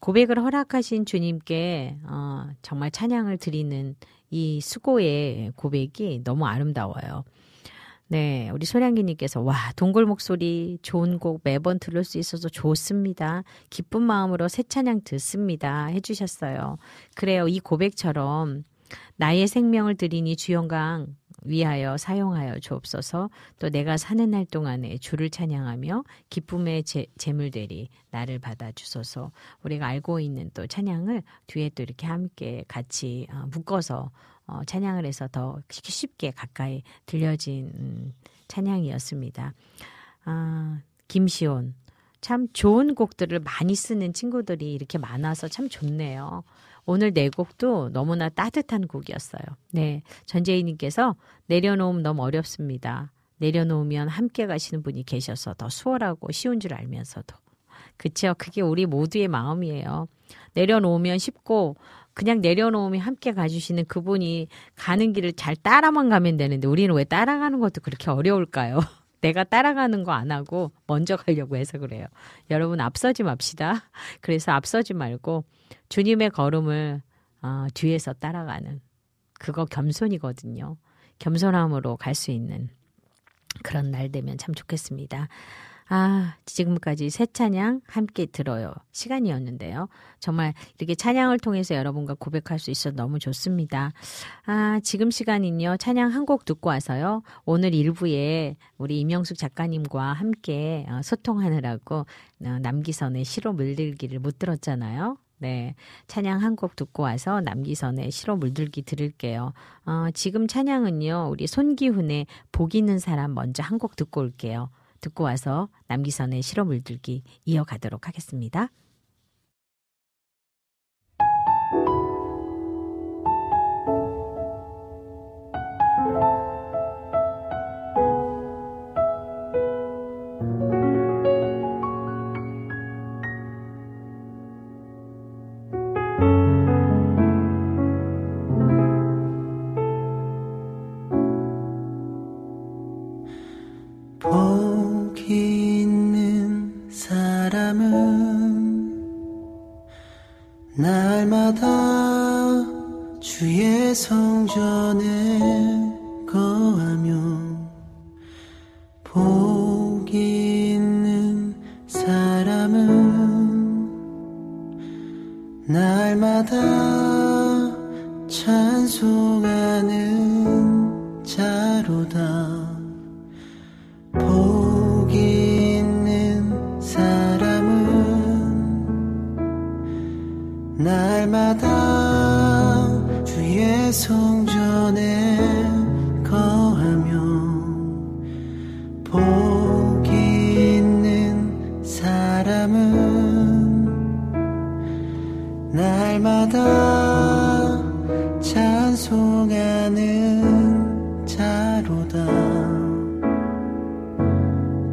고백을 허락하신 주님께 어, 정말 찬양을 드리는 이 수고의 고백이 너무 아름다워요. 네, 우리 소량기님께서 와 동굴 목소리 좋은 곡 매번 들을 수 있어서 좋습니다. 기쁜 마음으로 새 찬양 듣습니다. 해주셨어요. 그래요, 이 고백처럼 나의 생명을 드리니 주영강 위하여 사용하여 주옵소서 또 내가 사는 날 동안에 주를 찬양하며 기쁨의 제, 재물들이 나를 받아 주소서 우리가 알고 있는 또 찬양을 뒤에 또 이렇게 함께 같이 어, 묶어서 어, 찬양을 해서 더 쉽게 가까이 들려진 음, 찬양이었습니다. 아, 김시온 참 좋은 곡들을 많이 쓰는 친구들이 이렇게 많아서 참 좋네요. 오늘 네 곡도 너무나 따뜻한 곡이었어요. 네. 전재희님께서 내려놓으면 너무 어렵습니다. 내려놓으면 함께 가시는 분이 계셔서 더 수월하고 쉬운 줄 알면서도. 그쵸. 그게 우리 모두의 마음이에요. 내려놓으면 쉽고, 그냥 내려놓으면 함께 가주시는 그분이 가는 길을 잘 따라만 가면 되는데, 우리는 왜 따라가는 것도 그렇게 어려울까요? 내가 따라가는 거 안 하고 먼저 가려고 해서 그래요. 여러분 앞서지 맙시다. 그래서 앞서지 말고 주님의 걸음을 어, 뒤에서 따라가는 그거 겸손이거든요. 겸손함으로 갈 수 있는 그런 날 되면 참 좋겠습니다. 아, 지금까지 새 찬양 함께 들어요. 시간이었는데요. 정말 이렇게 찬양을 통해서 여러분과 고백할 수 있어 너무 좋습니다. 아, 지금 시간은요. 찬양 한 곡 듣고 와서요. 오늘 일부에 우리 임영숙 작가님과 함께 어, 소통하느라고 어, 남기선의 시로 물들기를 못 들었잖아요. 네. 찬양 한 곡 듣고 와서 남기선의 시로 물들기 들을게요. 어, 지금 찬양은요, 우리 손기훈의 복 있는 사람 먼저 한 곡 듣고 올게요. 듣고 와서 남기선의 실어 물들기 이어가도록 하겠습니다.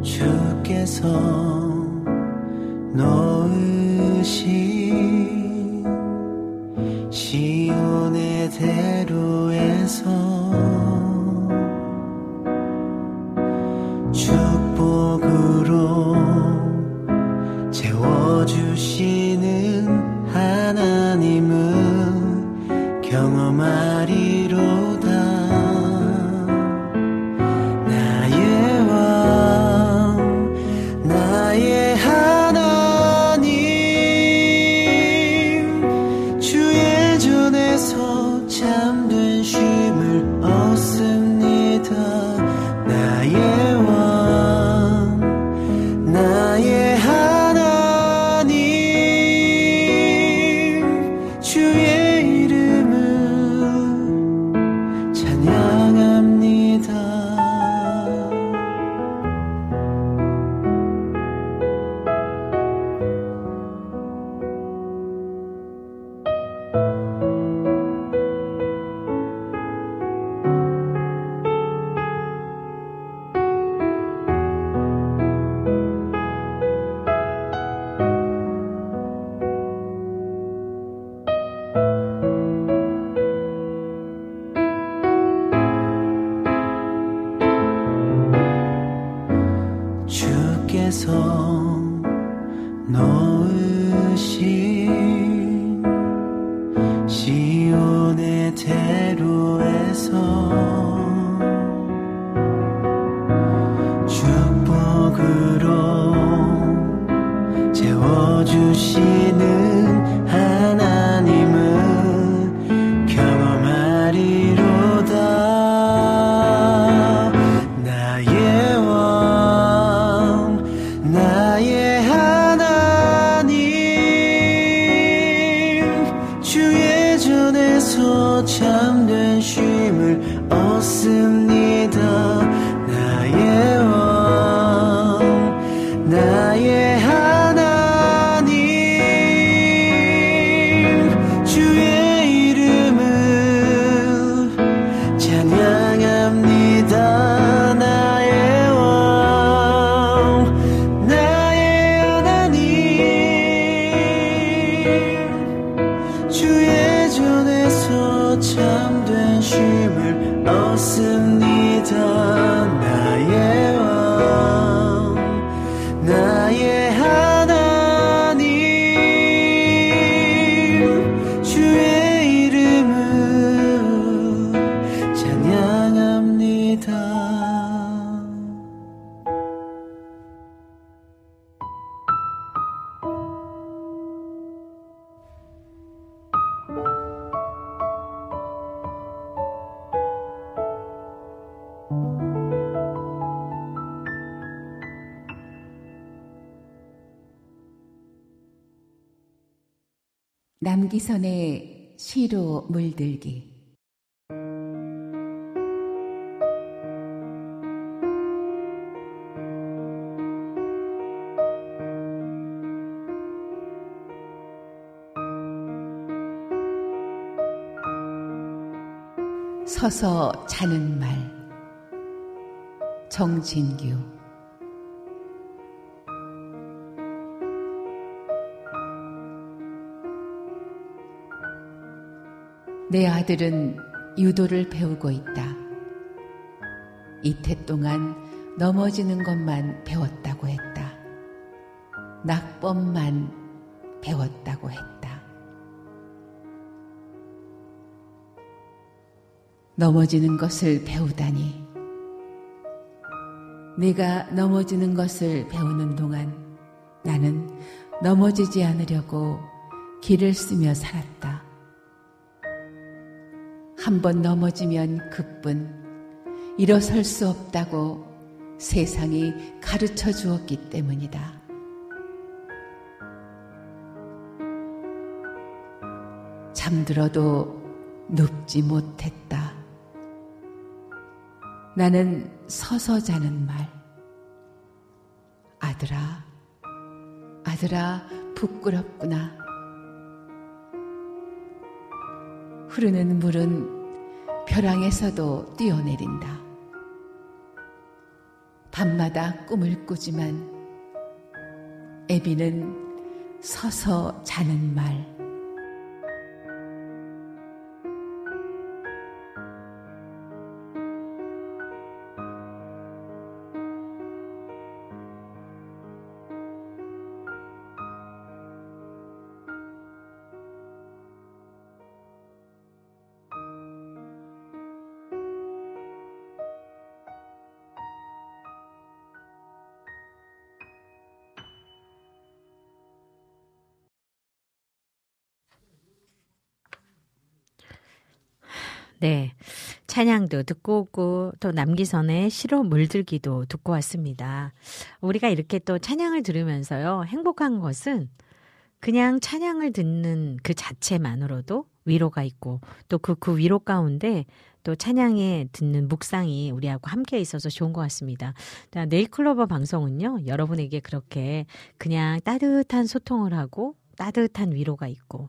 주께서 놓으신 시온의 대로에서 내 아들은 유도를 배우고 있다. 이태 동안 넘어지는 것만 배웠다고 했다. 낙법만 배웠다고 했다. 넘어지는 것을 배우다니. 내가 넘어지는 것을 배우는 동안 나는 넘어지지 않으려고 길을 쓰며 살았다. 한 번 넘어지면 그뿐 일어설 수 없다고 세상이 가르쳐 주었기 때문이다. 잠들어도 눕지 못했다. 나는 서서 자는 말. 아들아, 아들아, 부끄럽구나. 흐르는 물은 벼랑에서도 뛰어내린다. 밤마다 꿈을 꾸지만 애비는 서서 자는 말. 네. 찬양도 듣고 오고 또 남기선의 시로 물들기도 듣고 왔습니다. 우리가 이렇게 또 찬양을 들으면서요. 행복한 것은 그냥 찬양을 듣는 그 자체만으로도 위로가 있고 또그그 위로 가운데 또 찬양에 듣는 묵상이 우리하고 함께 있어서 좋은 것 같습니다. 네이클로버 방송은요, 여러분에게 그렇게 그냥 따뜻한 소통을 하고 따뜻한 위로가 있고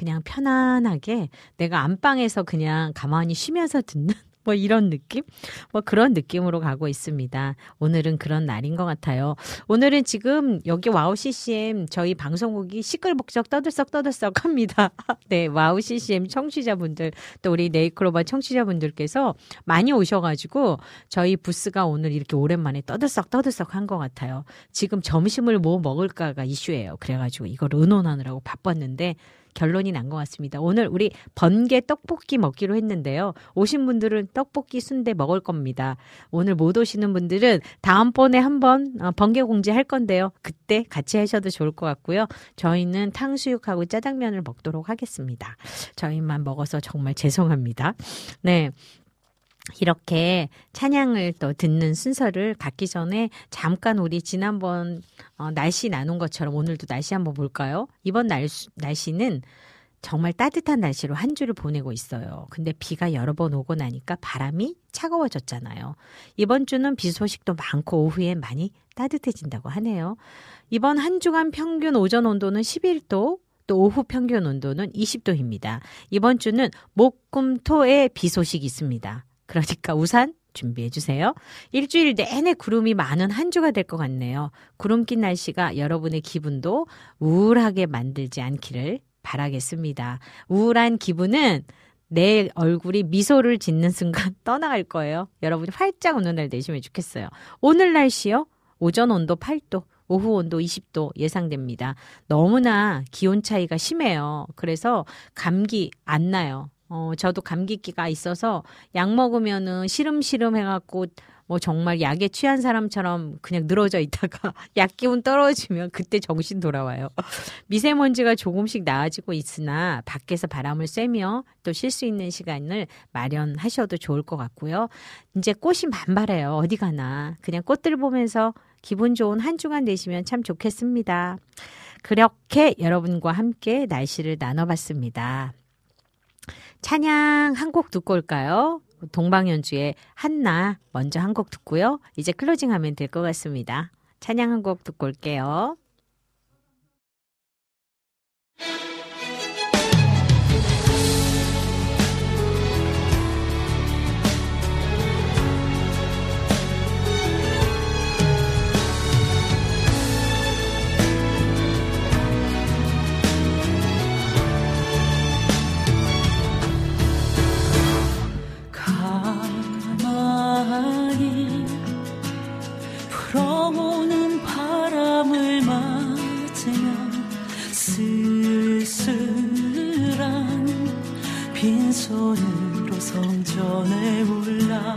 그냥 편안하게 내가 안방에서 그냥 가만히 쉬면서 듣는 뭐 이런 느낌? 뭐 그런 느낌으로 가고 있습니다. 오늘은 그런 날인 것 같아요. 오늘은 지금 여기 와우 CCM 저희 방송국이 시끌벅적 떠들썩 떠들썩 합니다. 네, 와우 CCM 청취자분들 또 우리 네잎클로버 청취자분들께서 많이 오셔가지고 저희 부스가 오늘 이렇게 오랜만에 떠들썩 떠들썩 한 것 같아요. 지금 점심을 뭐 먹을까가 이슈예요. 그래가지고 이걸 의논하느라고 바빴는데 결론이 난 것 같습니다. 오늘 우리 번개 떡볶이 먹기로 했는데요. 오신 분들은 떡볶이 순대 먹을 겁니다. 오늘 못 오시는 분들은 다음번에 한번 어, 번개 공지 할 건데요. 그때 같이 하셔도 좋을 것 같고요. 저희는 탕수육하고 짜장면을 먹도록 하겠습니다. 저희만 먹어서 정말 죄송합니다. 네. 이렇게 찬양을 또 듣는 순서를 갖기 전에 잠깐 우리 지난번 어, 날씨 나눈 것처럼 오늘도 날씨 한번 볼까요? 이번 날, 날씨는 정말 따뜻한 날씨로 한 주를 보내고 있어요. 근데 비가 여러 번 오고 나니까 바람이 차가워졌잖아요. 이번 주는 비 소식도 많고 오후에 많이 따뜻해진다고 하네요. 이번 한 주간 평균 오전 온도는 11도, 또 오후 평균 온도는 20도입니다. 이번 주는 목, 금, 토에 비 소식이 있습니다. 그러니까 우산 준비해 주세요. 일주일 내내 구름이 많은 한 주가 될 것 같네요. 구름 낀 날씨가 여러분의 기분도 우울하게 만들지 않기를 바라겠습니다. 우울한 기분은 내 얼굴이 미소를 짓는 순간 떠나갈 거예요. 여러분이 활짝 웃는 날 되시면 좋겠어요. 오늘 날씨요? 오전 온도 8도, 오후 온도 20도 예상됩니다. 너무나 기온 차이가 심해요. 그래서 감기 안 나요. 어, 저도 감기기가 있어서 약 먹으면은 시름시름 해갖고 뭐 정말 약에 취한 사람처럼 그냥 늘어져 있다가 약 기운 떨어지면 그때 정신 돌아와요. 미세먼지가 조금씩 나아지고 있으나 밖에서 바람을 쐬며 또 쉴 수 있는 시간을 마련하셔도 좋을 것 같고요. 이제 꽃이 만발해요. 어디 가나. 그냥 꽃들 보면서 기분 좋은 한 주간 되시면 참 좋겠습니다. 그렇게 여러분과 함께 날씨를 나눠봤습니다. 찬양 한 곡 듣고 올까요? 동방연주의 한나 먼저 한 곡 듣고요. 이제 클로징 하면 될 것 같습니다. 찬양 한 곡 듣고 올게요. 손으로 성전에 올라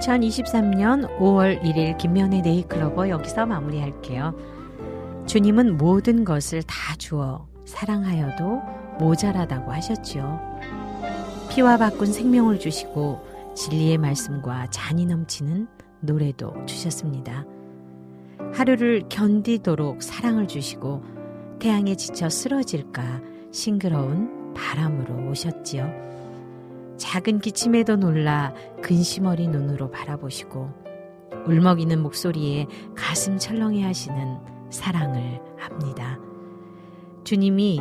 (2023년 5월 1일) 김면의 네이클로버 여기서 마무리할게요 주님은 모든 것을 다 주어 사랑하여도 모자라다고 하셨지요 피와 바꾼 생명을 주시고 진리의 말씀과 잔이 넘치는 노래도 주셨습니다. 하루를 견디도록 사랑을 주시고 태양에 지쳐 쓰러질까 싱그러운 바람으로 오셨지요. 작은 기침에도 놀라 근심 어린 눈으로 바라보시고 울먹이는 목소리에 가슴 철렁해 하시는 사랑을 합니다. 주님이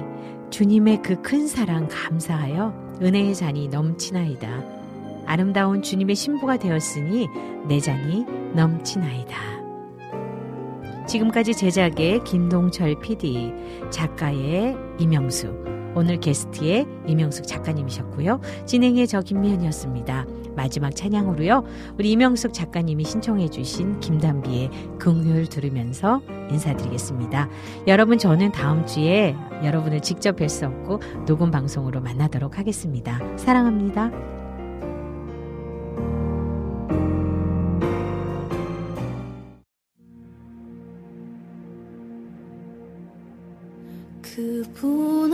주님의 그 큰 사랑 감사하여 은혜의 잔이 넘치나이다. 아름다운 주님의 신부가 되었으니 내 잔이 넘치나이다. 지금까지 제작의 김동철 PD, 작가의 이명수, 오늘 게스트의 이명숙 작가님이셨고요. 진행의 저 김미연이었습니다. 마지막 찬양으로요. 우리 이명숙 작가님이 신청해 주신 김담비의 긍휼 들으면서 인사드리겠습니다. 여러분 저는 다음 주에 여러분을 직접 뵐 수 없고 녹음 방송으로 만나도록 하겠습니다. 사랑합니다. 그분